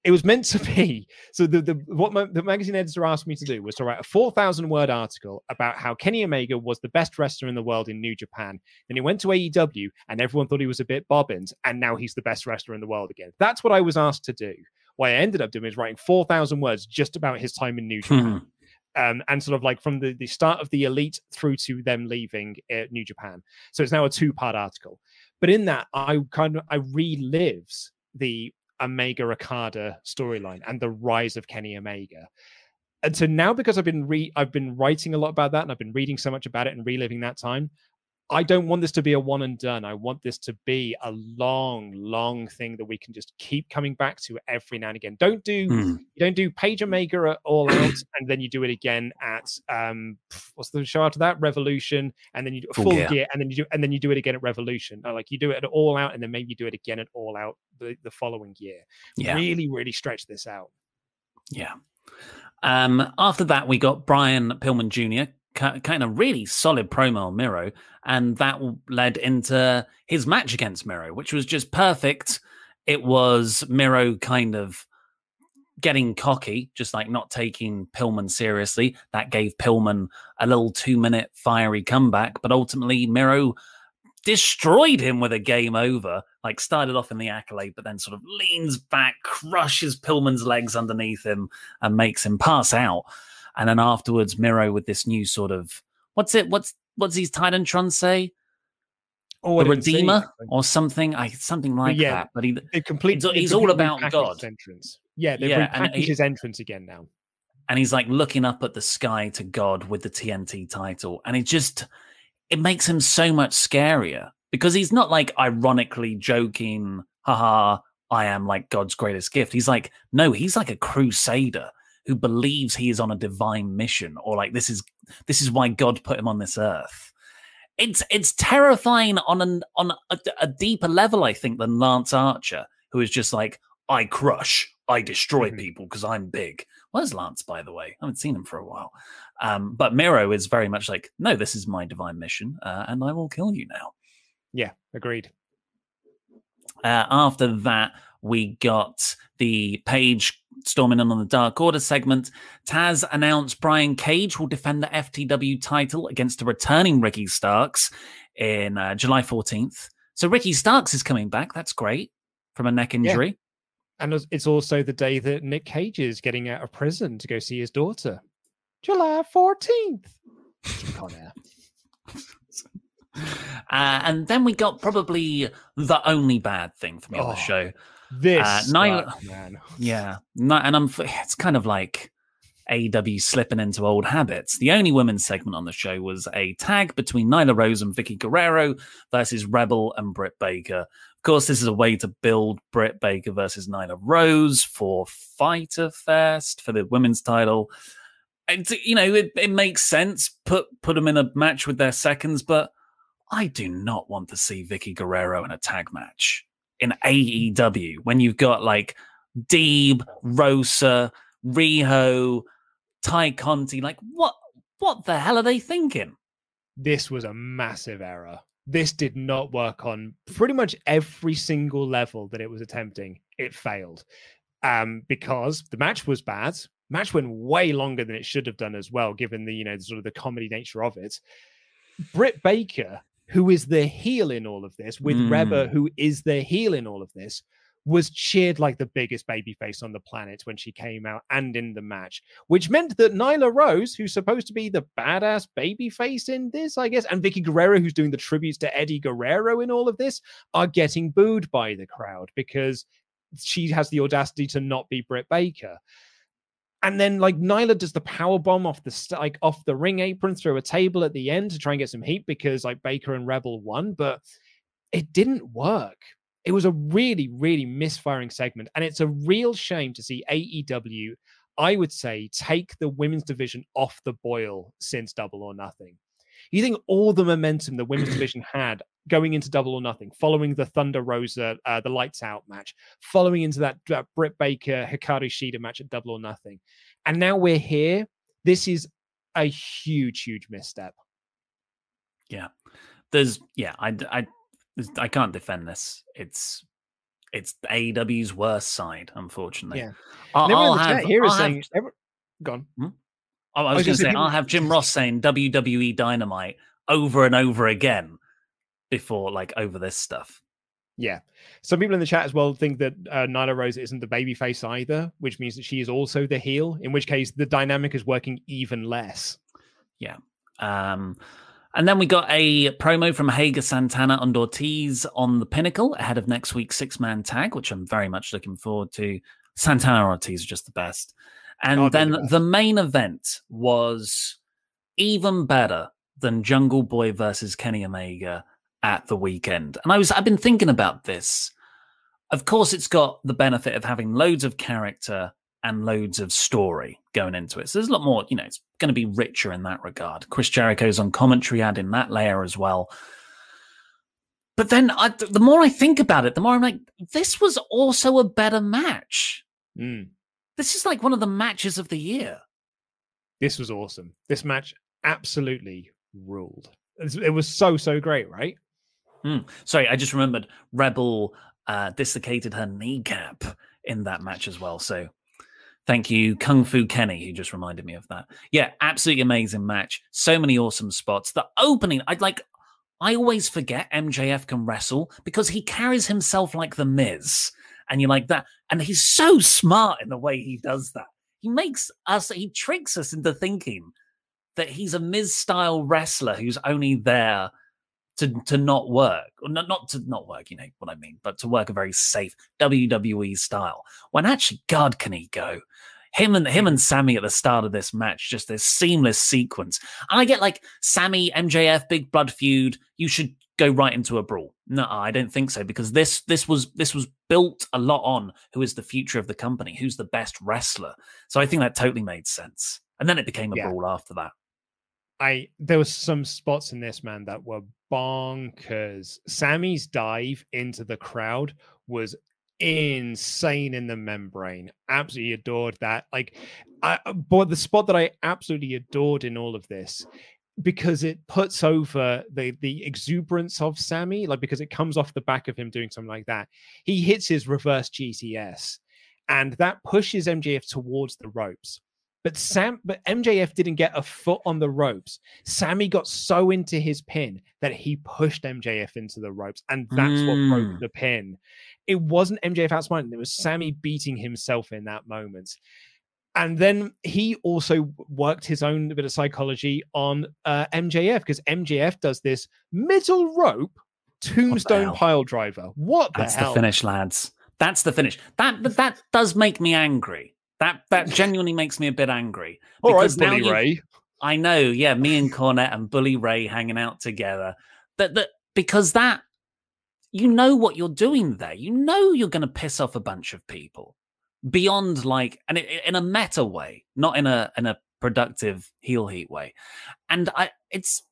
it was meant to be. So the, the what my, the magazine editor asked me to do was to write a four thousand word article about how Kenny Omega was the best wrestler in the world in New Japan. Then he went to AEW, and everyone thought he was a bit bobbins, and now he's the best wrestler in the world again. That's what I was asked to do. What I ended up doing is writing four thousand words just about his time in New Japan. Hmm. Um, and sort of like from the, the start of the elite through to them leaving uh, New Japan. So it's now a two part article. But in that, I kind of I relives the Omega Okada storyline and the rise of Kenny Omega. And so now because I've been re I've been writing a lot about that and I've been reading so much about it and reliving that time, I don't want this to be a one and done. I want this to be a long, long thing that we can just keep coming back to every now and again. Don't do mm. you don't do Page Omega at All Out [clears throat] and then you do it again at um what's the show after that Revolution and then you do Full, Full gear. gear. and then you do and then you do it again at Revolution. Like you do it at All Out and then maybe you do it again at All Out the, the following year. Yeah. Really, really stretch this out. Yeah. Um, after that, we got Brian Pillman Jr kind of really solid promo on Miro, and that led into his match against Miro, which was just perfect. It was Miro kind of getting cocky, just like not taking Pillman seriously. That gave Pillman a little two minute fiery comeback, but ultimately Miro destroyed him with a game over. Like started off in the accolade, but then sort of leans back, crushes Pillman's legs underneath him, and makes him pass out and then afterwards Miro with this new sort of what's it? What's what's these Titantron say? Oh, the Redeemer or something, I something like yeah, that. But he complete, he's, he's all about God. Entrance. Yeah, they've yeah, repackaged his entrance again now. And he's like looking up at the sky to God with the TNT title, and it just it makes him so much scarier because he's not like ironically joking, haha, I am like God's greatest gift. He's like, no, he's like a crusader who believes he is on a divine mission or like this is this is why God put him on this earth. It's it's terrifying on an on a, a deeper level, I think, than Lance Archer, who is just like I crush, I destroy mm-hmm. people because I'm big. Where's Lance, by the way? I haven't seen him for a while. Um, but Miro is very much like, no, this is my divine mission, uh, and I will kill you now. Yeah, agreed. Uh, after that, we got the page storming in on the Dark Order segment. Taz announced Brian Cage will defend the FTW title against the returning Ricky Starks in uh, July 14th. So Ricky Starks is coming back. That's great from a neck injury. Yeah. And it's also the day that Nick Cage is getting out of prison to go see his daughter. July 14th. [laughs] Uh, and then we got probably the only bad thing for me oh, on the show. This uh, Nyla, [laughs] man, yeah, and I'm. It's kind of like AW slipping into old habits. The only women's segment on the show was a tag between Nyla Rose and Vickie Guerrero versus Rebel and Britt Baker. Of course, this is a way to build Britt Baker versus Nyla Rose for Fyter Fest for the women's title. And, you know, it, it makes sense. Put put them in a match with their seconds, but I do not want to see Vickie Guerrero in a tag match in AEW when you've got like Deeb, Rosa, Riho, Tay Conti. Like, what what the hell are they thinking? This was a massive error. This did not work on pretty much every single level that it was attempting. It failed. Um, because the match was bad. Match went way longer than it should have done as well, given the, you know, sort of the comedy nature of it. Britt Baker who is the heel in all of this, with mm. Reba, who is the heel in all of this, was cheered like the biggest babyface on the planet when she came out and in the match, which meant that Nyla Rose, who's supposed to be the badass babyface in this, I guess, and Vickie Guerrero, who's doing the tributes to Eddie Guerrero in all of this, are getting booed by the crowd because she has the audacity to not be Britt Baker. And then like Nyla does the power bomb off the like off the ring apron through a table at the end to try and get some heat because like Baker and Rebel won, but it didn't work. It was a really, really misfiring segment, and it's a real shame to see AEW. I would say take the women's division off the boil since Double or Nothing. You think all the momentum the women's division had going into Double or Nothing, following the Thunder Rosa, uh, the Lights Out match, following into that, that Britt Baker Hikaru Shida match at Double or Nothing, and now we're here. This is a huge, huge misstep. Yeah, there's yeah, I I I can't defend this. It's it's AEW's worst side, unfortunately. Yeah, I'll, I'll have, here is saying. Every... gone. Hmm? Oh, I was, was going to say, I'll have Jim Ross saying WWE Dynamite over and over again before, like, over this stuff. Yeah. Some people in the chat as well think that uh, Nyla Rose isn't the baby face either, which means that she is also the heel, in which case the dynamic is working even less. Yeah. Um, And then we got a promo from Hager Santana and Ortiz on the pinnacle ahead of next week's six man tag, which I'm very much looking forward to. Santana Ortiz are just the best. And oh, then the, the main event was even better than Jungle Boy versus Kenny Omega at the weekend. And I was I've been thinking about this. Of course, it's got the benefit of having loads of character and loads of story going into it. So there's a lot more, you know, it's going to be richer in that regard. Chris Jericho's on commentary adding that layer as well. But then I, the more I think about it, the more I'm like, this was also a better match. Mm. This is like one of the matches of the year. This was awesome. This match absolutely ruled. It was so, so great, right? Mm. Sorry, I just remembered Rebel uh, dislocated her kneecap in that match as well. So Thank you, Kung Fu Kenny, who just reminded me of that. Yeah, absolutely amazing match. So many awesome spots. The opening, I'd like, I always forget MJF can wrestle because he carries himself like the Miz. And you're like that. And he's so smart in the way he does that. He makes us, he tricks us into thinking that he's a Miz style wrestler who's only there to to not work, or not, not to not work, you know what I mean, but to work a very safe WWE style. When actually, God, can he go? Him and him and mm. Sammy at the start of this match, just this seamless sequence. And I get like Sammy, MJF, big blood feud. You should go right into a brawl. No, I don't think so because this this was this was built a lot on who is the future of the company, who's the best wrestler. So I think that totally made sense. And then it became a yeah. brawl after that. I there was some spots in this man that were bonkers. Sammy's dive into the crowd was insane in the membrane. Absolutely adored that. Like, I, uh, but the spot that I absolutely adored in all of this because it puts over the the exuberance of Sammy, like because it comes off the back of him doing something like that. He hits his reverse GTS, and that pushes MJF towards the ropes. But Sam, but MJF didn't get a foot on the ropes. Sammy got so into his pin that he pushed MJF into the ropes, and that's mm. what broke mm. the pin. It wasn't MJF outsmarting; it was Sammy beating himself in that moment. And then he also worked his own bit of psychology on uh, MJF because MJF does this middle rope tombstone pile driver. What the That's hell? the finish, lads. That's the finish. That that does make me angry that that genuinely makes me a bit angry. All right, Bully Ray. I know, yeah, me and Cornette and Bully Ray hanging out together. That that because that you know what you're doing there. You know you're going to piss off a bunch of people beyond like, and it, in a meta way, not in a in a productive heel heat way. And I, it's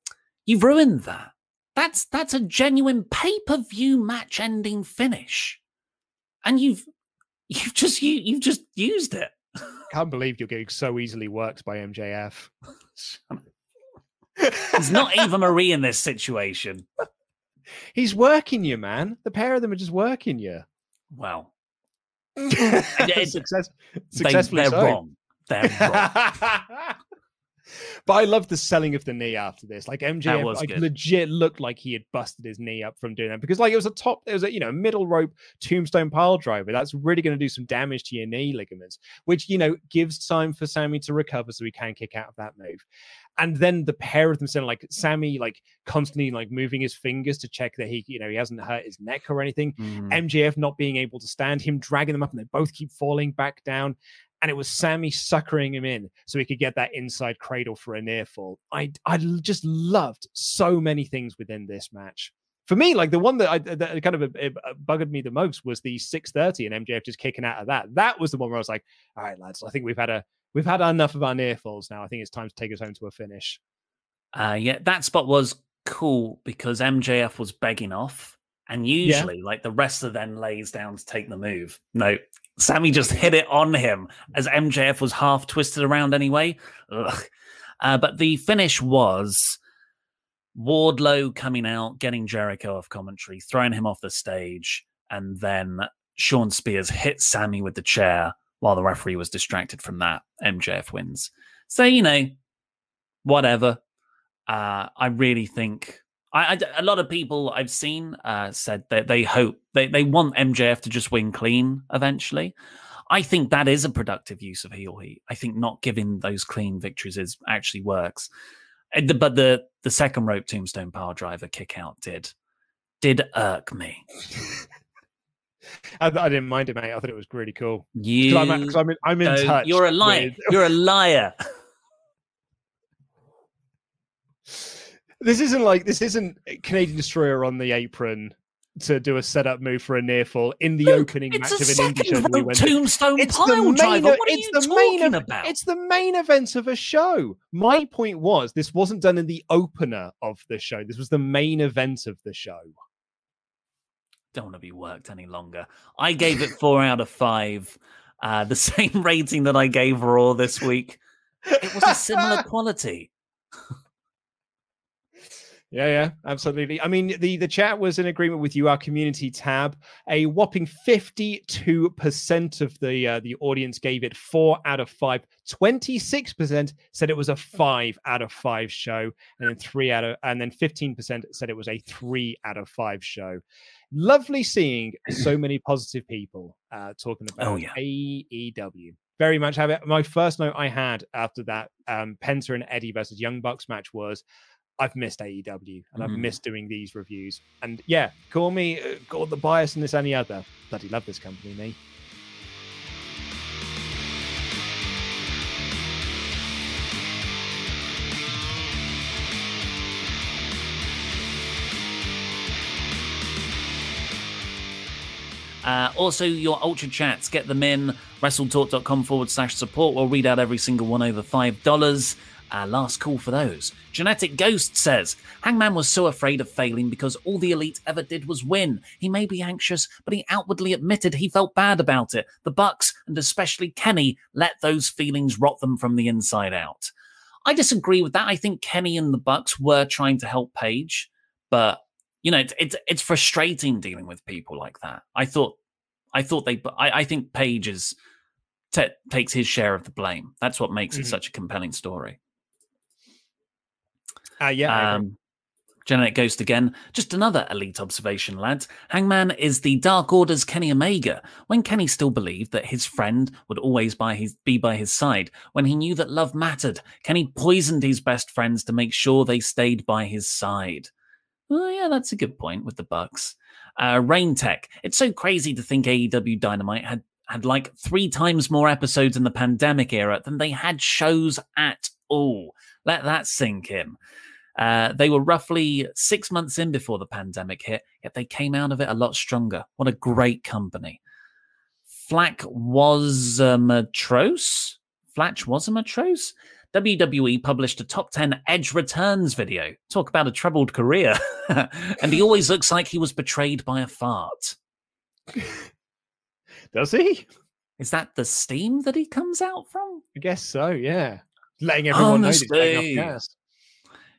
you've ruined that. That's that's a genuine pay per view match ending finish, and you've you've just you you've just used it. Can't believe you're getting so easily worked by MJF. He's [laughs] not Eva Marie in this situation. He's working you, man. The pair of them are just working you. Well, [laughs] Success, successfully they, are so. wrong. They're [laughs] wrong. But I love the selling of the knee after this. Like MJF, like good. legit looked like he had busted his knee up from doing that because, like, it was a top, it was a you know middle rope tombstone pile driver. That's really going to do some damage to your knee ligaments, which you know gives time for Sammy to recover so he can kick out of that move. And then the pair of them saying like Sammy like constantly like moving his fingers to check that he you know he hasn't hurt his neck or anything. Mm. MJF not being able to stand him, dragging them up, and they both keep falling back down and it was Sammy suckering him in so he could get that inside cradle for a near fall. I I just loved so many things within this match. For me, like the one that I that kind of uh, uh, me the most was the 630 and MJF just kicking out of that. That was the one where I was like, all right, lads, I think we've had a we've had enough of our near falls now. I think it's time to take us home to a finish. Uh yeah, that spot was cool because MJF was begging off. And usually, yeah. like the wrestler then lays down to take the move. No, Sammy just hit it on him as MJF was half twisted around anyway. Uh, but the finish was Wardlow coming out, getting Jericho off commentary, throwing him off the stage, and then Shawn Spears hit Sammy with the chair while the referee was distracted from that. MJF wins. So, you know, whatever. Uh, I really think I, I, a lot of people I've seen uh, said that they hope they, they want MJF to just win clean eventually. I think that is a productive use of heel heat. I think not giving those clean victories is actually works. But the the second rope tombstone power driver kick out did did irk me. [laughs] I, I, didn't mind it, mate. I thought it was really cool. You, I'm, I'm, in, I'm in touch. You're a liar. With... You're a liar. [laughs] [laughs] this isn't like this isn't Canadian Destroyer on the apron to do a setup move for a near fall in the opening match of an indie show. We went tombstone it's pile the main, driver. What it's the main about? It's the main event of a show. My point was this wasn't done in the opener of the show. This was the main event of the show. Don't want to be worked any longer. I gave it four out of five. Uh, the [laughs] same rating that I gave Raw this week. It was a similar [laughs] quality. [laughs] Yeah, yeah, absolutely. I mean, the the chat was in agreement with you. Our community tab, a whopping fifty two percent of the uh, the audience gave it four out of five. Twenty six percent said it was a five out of five show, and then three out of, and then fifteen percent said it was a three out of five show. Lovely seeing so [clears throat] many positive people uh, talking about oh, yeah. AEW very much have it. My first note I had after that um, Penta and Eddie versus Young Bucks match was I've missed AEW and I've mm-hmm. missed doing these reviews. And yeah, call me, uh, call the bias in this any other. Bloody love this company, me. Uh, also, your Ultra Chats, get them in. WrestleTalk.com forward slash support. We'll read out every single one over $5. Our last call for those. Genetic Ghost says Hangman was so afraid of failing because all the elite ever did was win. He may be anxious, but he outwardly admitted he felt bad about it. The Bucks, and especially Kenny, let those feelings rot them from the inside out. I disagree with that. I think Kenny and the Bucks were trying to help Page, but you know, it's it's, it's frustrating dealing with people like that. I thought, I thought they, I, I think Page is. T- takes his share of the blame. That's what makes mm-hmm. it such a compelling story. Uh, yeah. Um, Genetic Ghost again. Just another elite observation, lads. Hangman is the Dark Order's Kenny Omega. When Kenny still believed that his friend would always by his, be by his side, when he knew that love mattered, Kenny poisoned his best friends to make sure they stayed by his side. Well, yeah, that's a good point with the Bucks. Uh, Rain Tech. It's so crazy to think AEW Dynamite had had like three times more episodes in the pandemic era than they had shows at all. Let that sink in. Uh, they were roughly six months in before the pandemic hit, yet they came out of it a lot stronger. What a great company. Flack was a matros. Flatch was a matros. WWE published a top 10 Edge returns video. Talk about a troubled career. [laughs] and he always looks like he was betrayed by a fart. [laughs] Does he? Is that the steam that he comes out from? I guess so, yeah. Letting everyone Honestly. know he's gas.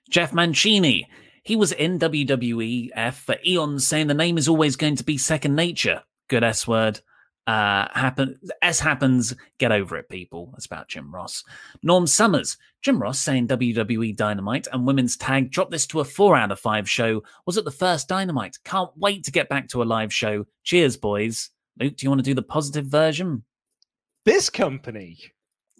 Jeff Mancini. He was in WWEF for eons saying the name is always going to be second nature. Good S word. Uh, happen S happens. Get over it, people. That's about Jim Ross. Norm Summers. Jim Ross saying WWE Dynamite and Women's Tag dropped this to a four out of five show. Was it the first Dynamite? Can't wait to get back to a live show. Cheers, boys. Luke, do you want to do the positive version? This company.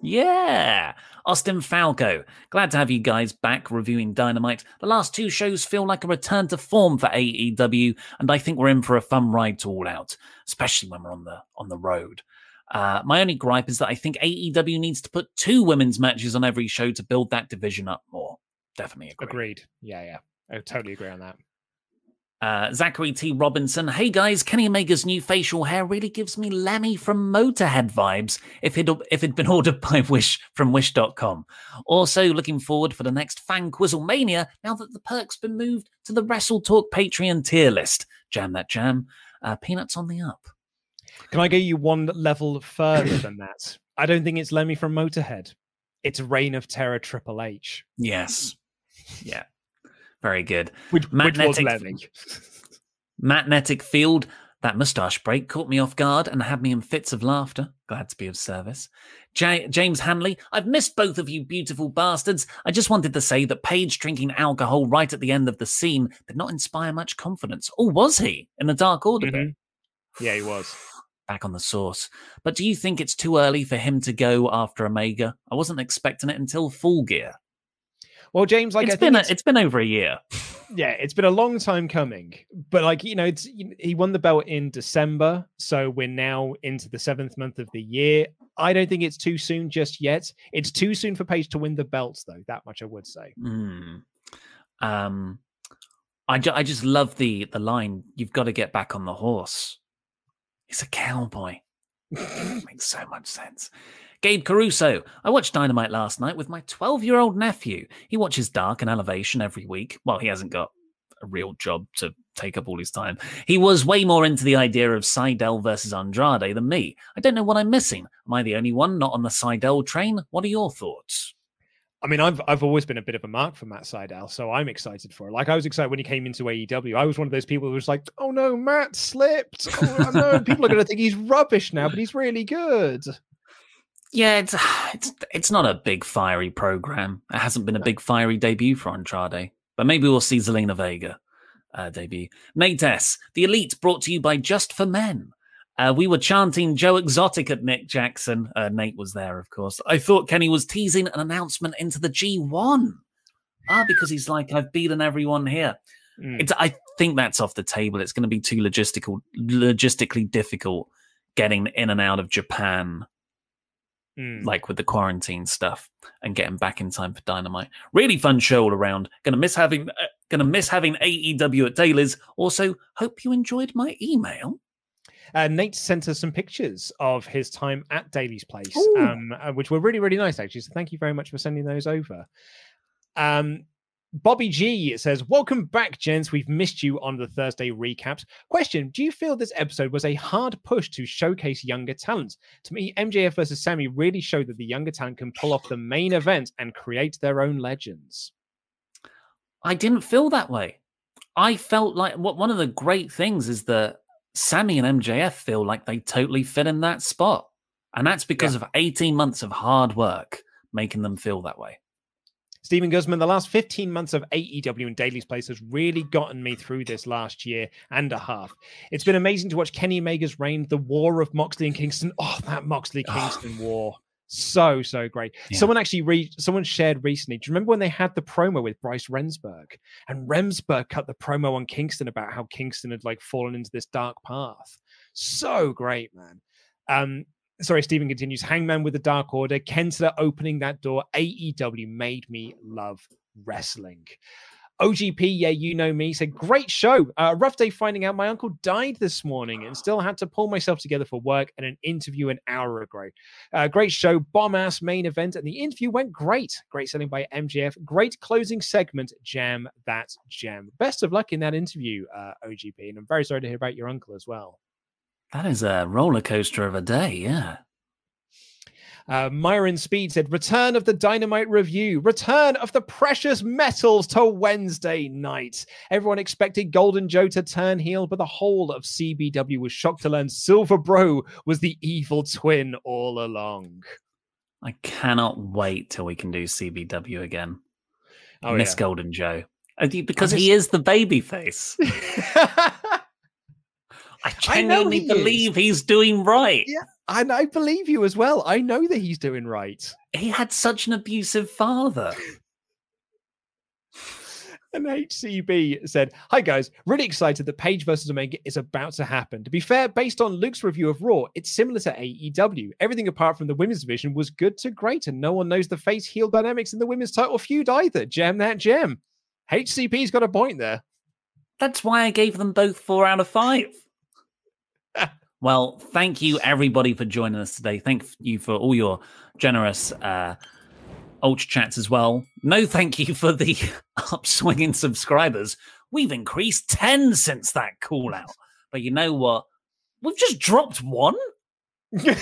Yeah. Austin Falco. Glad to have you guys back reviewing Dynamite. The last two shows feel like a return to form for AEW, and I think we're in for a fun ride to all out, especially when we're on the on the road. Uh, my only gripe is that I think AEW needs to put two women's matches on every show to build that division up more. Definitely agree. Agreed. Yeah, yeah. I totally agree on that. Uh, Zachary T. Robinson. Hey guys, Kenny Omega's new facial hair really gives me Lemmy from Motorhead vibes if it if it'd been [laughs] ordered by Wish from Wish.com. Also, looking forward for the next Fan Quizzle Mania now that the perk's been moved to the Wrestle Talk Patreon tier list. Jam that jam. Uh, peanuts on the up. Can I get you one level further than that? I don't think it's Lemmy from Motorhead. It's Reign of Terror Triple H. Yes. Yeah. Very good. Which, Magnetic, which [laughs] Magnetic Field. That moustache break caught me off guard and had me in fits of laughter. Glad to be of service. J- James Hanley, I've missed both of you beautiful bastards. I just wanted to say that Page drinking alcohol right at the end of the scene did not inspire much confidence. Or was he in the Dark Order mm-hmm. Yeah, he was. [sighs] Back on the source. But do you think it's too early for him to go after Omega? I wasn't expecting it until full gear. Well, James, like it's I think been a, it's, it's been over a year. [laughs] yeah, it's been a long time coming. But like you know, it's he won the belt in December, so we're now into the seventh month of the year. I don't think it's too soon just yet. It's too soon for Page to win the belts, though. That much I would say. Mm. Um, I, ju- I just love the the line. You've got to get back on the horse. He's a cowboy. [laughs] Makes so much sense. Gabe Caruso. I watched Dynamite last night with my 12 year old nephew. He watches Dark and Elevation every week. Well, he hasn't got a real job to take up all his time. He was way more into the idea of Sydal versus Andrade than me. I don't know what I'm missing. Am I the only one not on the Sydal train? What are your thoughts? I mean, I've I've always been a bit of a mark for Matt Sydal, so I'm excited for it. Like I was excited when he came into AEW. I was one of those people who was like, "Oh no, Matt slipped. Oh no, [laughs] people are going to think he's rubbish now, but he's really good." Yeah, it's [sighs] it's it's not a big fiery program. It hasn't been a big fiery debut for Andrade, but maybe we'll see Zelina Vega uh, debut. Nate S. The Elite brought to you by Just for Men. Uh, we were chanting Joe Exotic at Nick Jackson. Uh, Nate was there, of course. I thought Kenny was teasing an announcement into the G1. Ah, because he's like, I've beaten everyone here. Mm. It's, I think that's off the table. It's going to be too logistical, logistically difficult getting in and out of Japan Mm. like with the quarantine stuff and getting back in time for Dynamite. Really fun show all around. Gonna miss having uh, gonna miss having AEW at Daily's. Also, hope you enjoyed my email. Uh, Nate sent us some pictures of his time at Daily's place, um, uh, which were really, really nice, actually. So thank you very much for sending those over. Um, Bobby G says, Welcome back, gents. We've missed you on the Thursday recaps. Question Do you feel this episode was a hard push to showcase younger talent? To me, MJF versus Sammy really showed that the younger talent can pull off the main event and create their own legends. I didn't feel that way. I felt like what one of the great things is that Sammy and MJF feel like they totally fit in that spot. And that's because yeah. of 18 months of hard work making them feel that way. Stephen Guzman, the last 15 months of AEW and Daily's Place has really gotten me through this last year and a half. It's been amazing to watch Kenny Omega's reign, the war of Moxley and Kingston. Oh, that Moxley Kingston war. So, so great. Yeah. Someone actually re- someone shared recently. Do you remember when they had the promo with Bryce Remsburg? And Remsburg cut the promo on Kingston about how Kingston had like fallen into this dark path. So great, man. Um, sorry, Stephen continues. Hangman with the Dark Order, Kensler opening that door. AEW made me love wrestling. OGP, yeah, you know me, said, Great show. Uh, rough day finding out my uncle died this morning and still had to pull myself together for work and an interview an hour ago. Uh, great show, bomb ass main event, and the interview went great. Great selling by MJF. Great closing segment, jam that jam. Best of luck in that interview, uh, OGP. And I'm very sorry to hear about your uncle as well. That is a roller coaster of a day, yeah. Uh, Myron Speed said, Return of the Dynamite Review, return of the precious metals to Wednesday night. Everyone expected Golden Joe to turn heel, but the whole of CBW was shocked to learn Silver Bro was the evil twin all along. I cannot wait till we can do CBW again. Oh, Miss yeah. Golden Joe. Uh, because he is the baby face. [laughs] [laughs] I genuinely I believe is. he's doing right. Yeah, and I believe you as well. I know that he's doing right. He had such an abusive father. And HCB said, Hi guys, really excited that Page versus Omega is about to happen. To be fair, based on Luke's review of Raw, it's similar to AEW. Everything apart from the women's division was good to great, and no one knows the face heel dynamics in the women's title feud either. Gem that gem. HCP's got a point there. That's why I gave them both four out of five. Well, thank you everybody for joining us today. Thank you for all your generous uh, ultra chats as well. No, thank you for the [laughs] upswing in subscribers. We've increased 10 since that call out. But you know what? We've just dropped one. [laughs] it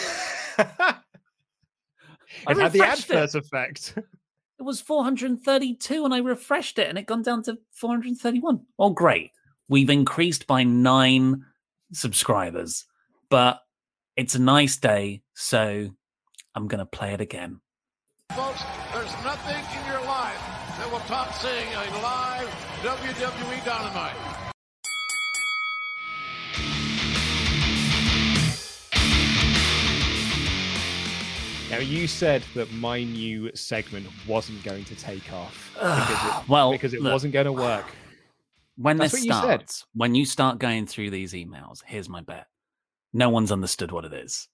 had the adverse effect. It was 432 and I refreshed it and it gone down to 431. Oh, great. We've increased by nine subscribers. But it's a nice day, so I'm going to play it again. Folks, there's nothing in your life that will top seeing a live WWE Dynamite. Now you said that my new segment wasn't going to take off [sighs] because it, well, because it look, wasn't going to work. When That's this what you starts, when you start going through these emails, here's my bet: no one's understood what it is.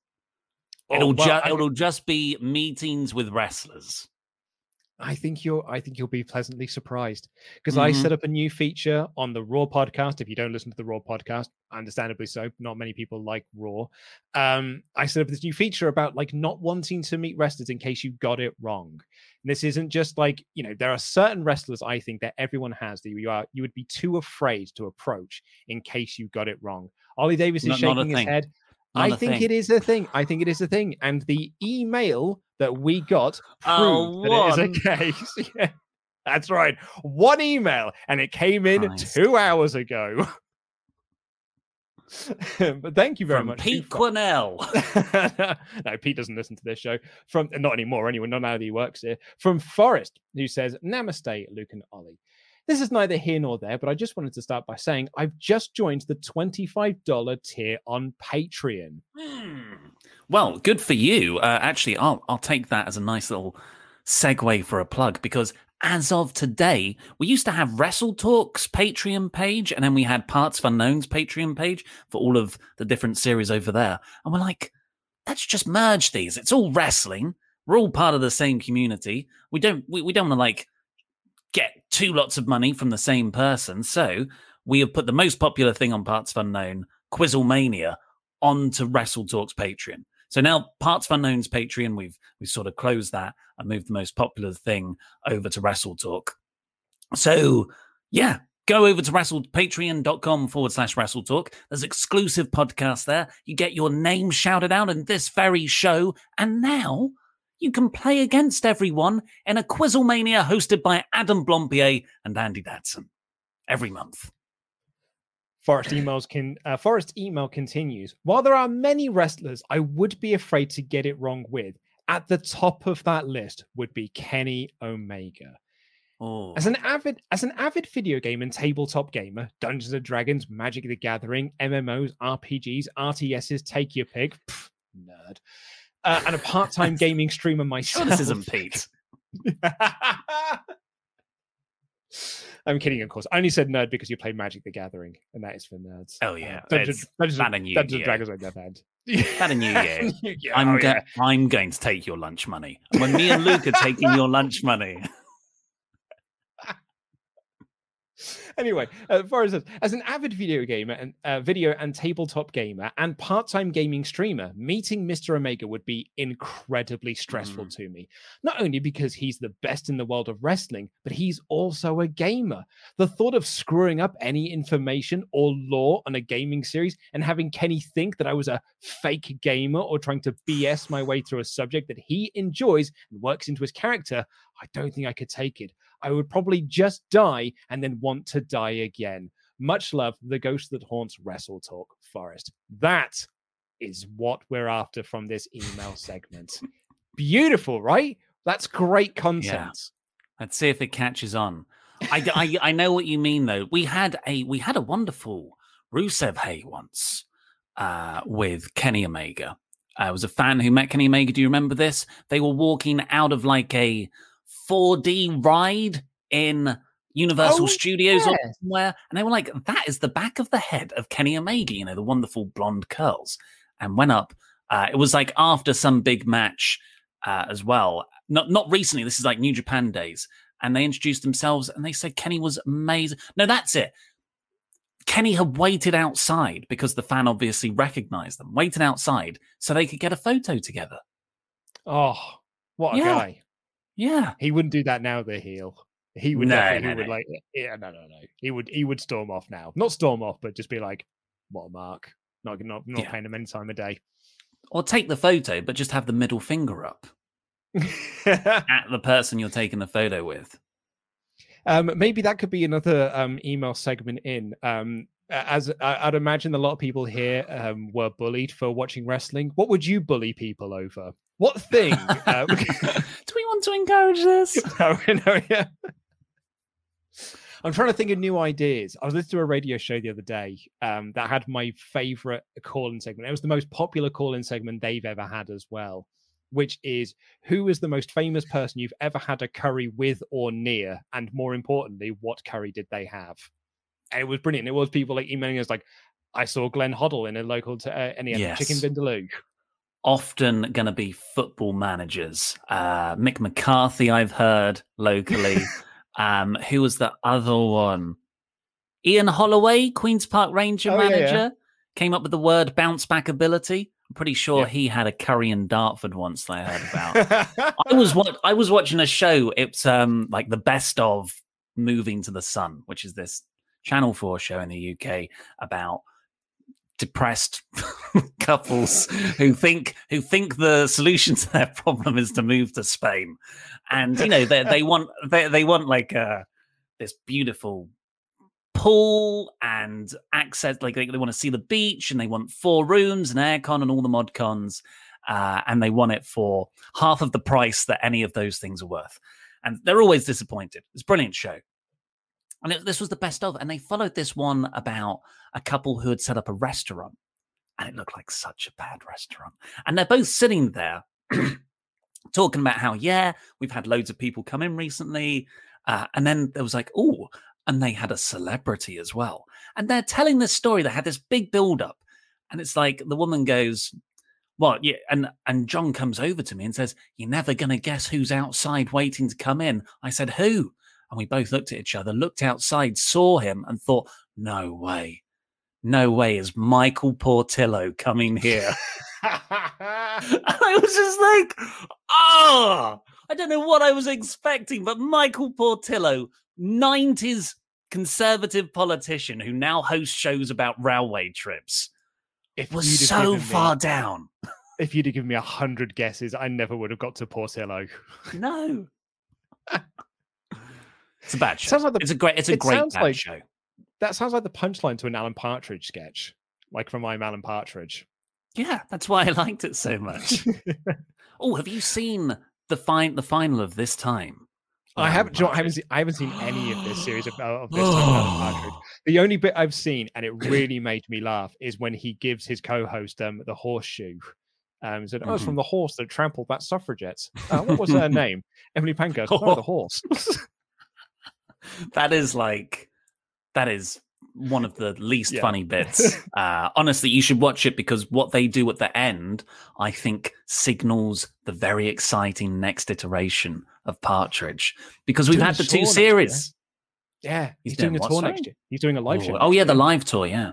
Oh, it'll well, ju- I- it'll just be meetings with wrestlers. I think you'll I think you'll be pleasantly surprised because I Mhm. set up a new feature on the Raw podcast. If you don't listen to the Raw podcast, understandably so, not many people like Raw. Um, I set up this new feature about like not wanting to meet wrestlers in case you got it wrong. And this isn't just like you know there are certain wrestlers I think that everyone has that you are you would be too afraid to approach in case you got it wrong. Ollie Davis is Not- not shaking his thing. head. Not I think thing. it is a thing. I think it is a thing. And the email that we got proved Oh, that it is a case. [laughs] yeah. That's right. One email, and it came in Christ. two hours ago. [laughs] [laughs] but thank you very From much. Pete Quinnell. [laughs] no, Pete doesn't listen to this show. From not anymore, anyway, not now that he works here. From Forrest, who says, Namaste, Luke and Ollie. This is neither here nor there, but I just wanted to start by saying I've just joined the $25 tier on Patreon. Hmm. Well, good for you. Uh, actually, I'll I'll take that as a nice little segue for a plug because as of today, we used to have Wrestle Talks Patreon page, and then we had Parts of Unknown's Patreon page for all of the different series over there. And we're like, let's just merge these. It's all wrestling. We're all part of the same community. We don't we, we don't want to like get two lots of money from the same person. So we have put the most popular thing on Parts of Unknown, Quizzlemania, onto Wrestle Talks Patreon. So now Parts of Unknown's Patreon, we've we've sort of closed that and moved the most popular thing over to Wrestle Talk. So yeah, go over to wrestle patreon.com forward slash wrestle talk. There's exclusive podcasts there. You get your name shouted out in this very show. And now you can play against everyone in a Quizzlemania hosted by Adam Blampied and Andy Dadson every month. Forrest emails can uh, Forrest email continues. While there are many wrestlers I would be afraid to get it wrong with, at the top of that list would be Kenny Omega. Oh, As an avid as an avid video game and tabletop gamer, Dungeons and Dragons, Magic the Gathering, MMOs, RPGs, RTSs, take your pick, pff, nerd, uh, and a part-time [laughs] gaming streamer myself. this isn't Pete. [laughs] [laughs] I'm kidding, of course. I only said nerd because you play Magic the Gathering, and that is for nerds. Oh yeah, Uh, Dungeons, Dungeons, Dungeons Yu-Gi-Oh. Dragons never had. [laughs] That and New Year. Yeah, I'm oh, go- yeah. I'm going to take your lunch money. When me and Luke are taking your [laughs] lunch money, anyway, uh, Forrest says, as an avid video gamer and uh, video and tabletop gamer and part-time gaming streamer, meeting Mr. Omega would be incredibly stressful to me. Not only because he's the best in the world of wrestling, but he's also a gamer. The thought of screwing up any information or lore on a gaming series and having Kenny think that I was a fake gamer or trying to BS my way through a subject that he enjoys and works into his character, I don't think I could take it. I would probably just die and then want to die again. Much love, the ghost that haunts Wrestle Talk Forest. That is what we're after from this email [laughs] segment. Beautiful, right? That's great content. let's see if it catches on. I, I I know what you mean though. We had a we had a wonderful Rusev Hay once uh, with Kenny Omega. I was a fan who met Kenny Omega. Do you remember this? They were walking out of like a 4D ride in Universal Oh, Studios or somewhere, and they were like, "That is the back of the head of Kenny Omega." You know, the wonderful blonde curls, and went up. Uh, it was like after some big match uh, as well. Not not recently. This is like New Japan days, and they introduced themselves, and they said Kenny was amazing. No, that's it. Kenny had waited outside because the fan obviously recognized them. Waited outside so they could get a photo together. Oh, what a Yeah. guy. Yeah. He wouldn't do that now, the heel. He would No, definitely no, he would no. like yeah, no, no, no. He would he would storm off now. Not storm off, but just be like, what a mark. Not not not Yeah. paying him any time of day. Or take the photo, but just have the middle finger up [laughs] at the person you're taking the photo with. Um, maybe that could be another um, email segment in. Um, as I'd imagine a lot of people here um, were bullied for watching wrestling. What would you bully people over? What thing? [laughs] [laughs] uh, Do want to encourage this? [laughs] no, no, yeah. I'm trying to think of new ideas. I was listening to a radio show the other day um, that had my favorite call-in segment. It was the most popular call-in segment they've ever had as well. which is who is the most famous person you've ever had a curry with or near, and more importantly, what curry did they have? And it was brilliant. It was people like emailing us like, I saw Glenn Hoddle in a local t- uh, and he Yes. chicken vindaloo. Often going to be football managers. Uh, Mick McCarthy, I've heard locally. [laughs] um, who was the other one? Ian Holloway, Queen's Park Ranger Oh, yeah, yeah. manager, came up with the word bounce back ability. I'm pretty sure he had a curry in Dartford once that I heard about. [laughs] I was wa- I was watching a show. It's um like the best of Moving to the Sun, which is this Channel Four show in the UK about depressed [laughs] couples who think who think the solution to their problem is to move to Spain, and you know they they [laughs] want they they want like uh this beautiful pool and access like they, they want to see the beach and they want four rooms and aircon and all the mod cons uh, and they want it for half of the price that any of those things are worth. And they're always disappointed. It's a brilliant show and it, this was the best of and they followed this one about a couple who had set up a restaurant and it looked like such a bad restaurant. And they're both sitting there [clears throat] talking about how yeah we've had loads of people come in recently uh, and then there was like oh and they had a celebrity as well. And they're telling this story they had this big build up and it's like the woman goes well, yeah and and john comes over to me and says you're never going to guess who's outside waiting to come in. I said who and we both looked at each other looked outside saw him and thought no way no way is michael portillo coming here [laughs] I was just like, oh, I don't know what I was expecting, but Michael Portillo, 90s conservative politician who now hosts shows about railway trips, If was so me- far down. [laughs] If you'd have given me a hundred guesses, I never would have got to Portillo. No. [laughs] It's a bad show. Like the- it's a great, it's a it great bad like- show. That sounds like the punchline to an Alan Partridge sketch, like from I'm Alan Partridge. Yeah, that's why I liked it so much. [laughs] oh, have you seen the fine the final of this time? I haven't. I haven't seen. I haven't seen any of this [gasps] series of, of this time. Alan Partridge. [gasps] The only bit I've seen, and it really made me laugh, is when he gives his co-host um, the horseshoe. Um, said, "Oh, it's Mm-hmm. from the horse that trampled that suffragette." Uh, what was her [laughs] name? Emily Pankhurst. Oh, the [laughs] horse. [laughs] that is like that is one of the least Yeah. funny bits. [laughs] uh, honestly, you should watch it because what they do at the end, I think, signals the very exciting next iteration of Partridge. Because we've Doing had the two year. series. yeah, he's, He's doing, doing a tour next year. He's doing a live oh, show. oh, yeah, the live tour. Yeah.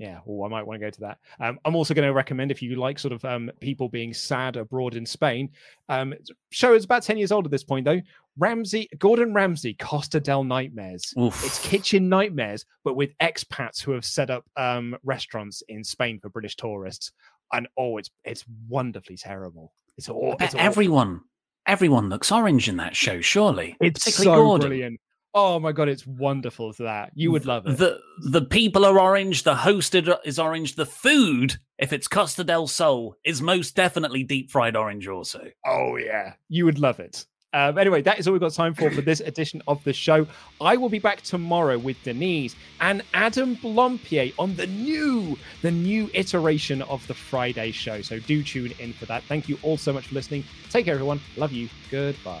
Yeah, well, I might want to go to that. Um, I'm also going to recommend if you like sort of um, people being sad abroad in Spain. Um, show is about ten years old at this point, though. Ramsay, Gordon Ramsay, Costa del Nightmares. Oof. It's kitchen nightmares, but with expats who have set up um, restaurants in Spain for British tourists. And oh, it's it's wonderfully terrible. It's all I bet it's awful. everyone, everyone looks orange in that show. Surely, It's so Gordon. brilliant. Oh my god, it's wonderful that. You would love it. The the people are orange. The hosted is orange. The food, if it's Costa del Sol, is most definitely deep fried orange. Also, Oh yeah, you would love it. Um, anyway, that is all we've got time for for this edition of the show. I will be back tomorrow with Denise and Adam Blampied on the new, the new iteration of the Friday show. So do tune in for that. Thank you all so much for listening. Take care, everyone. Love you. Goodbye.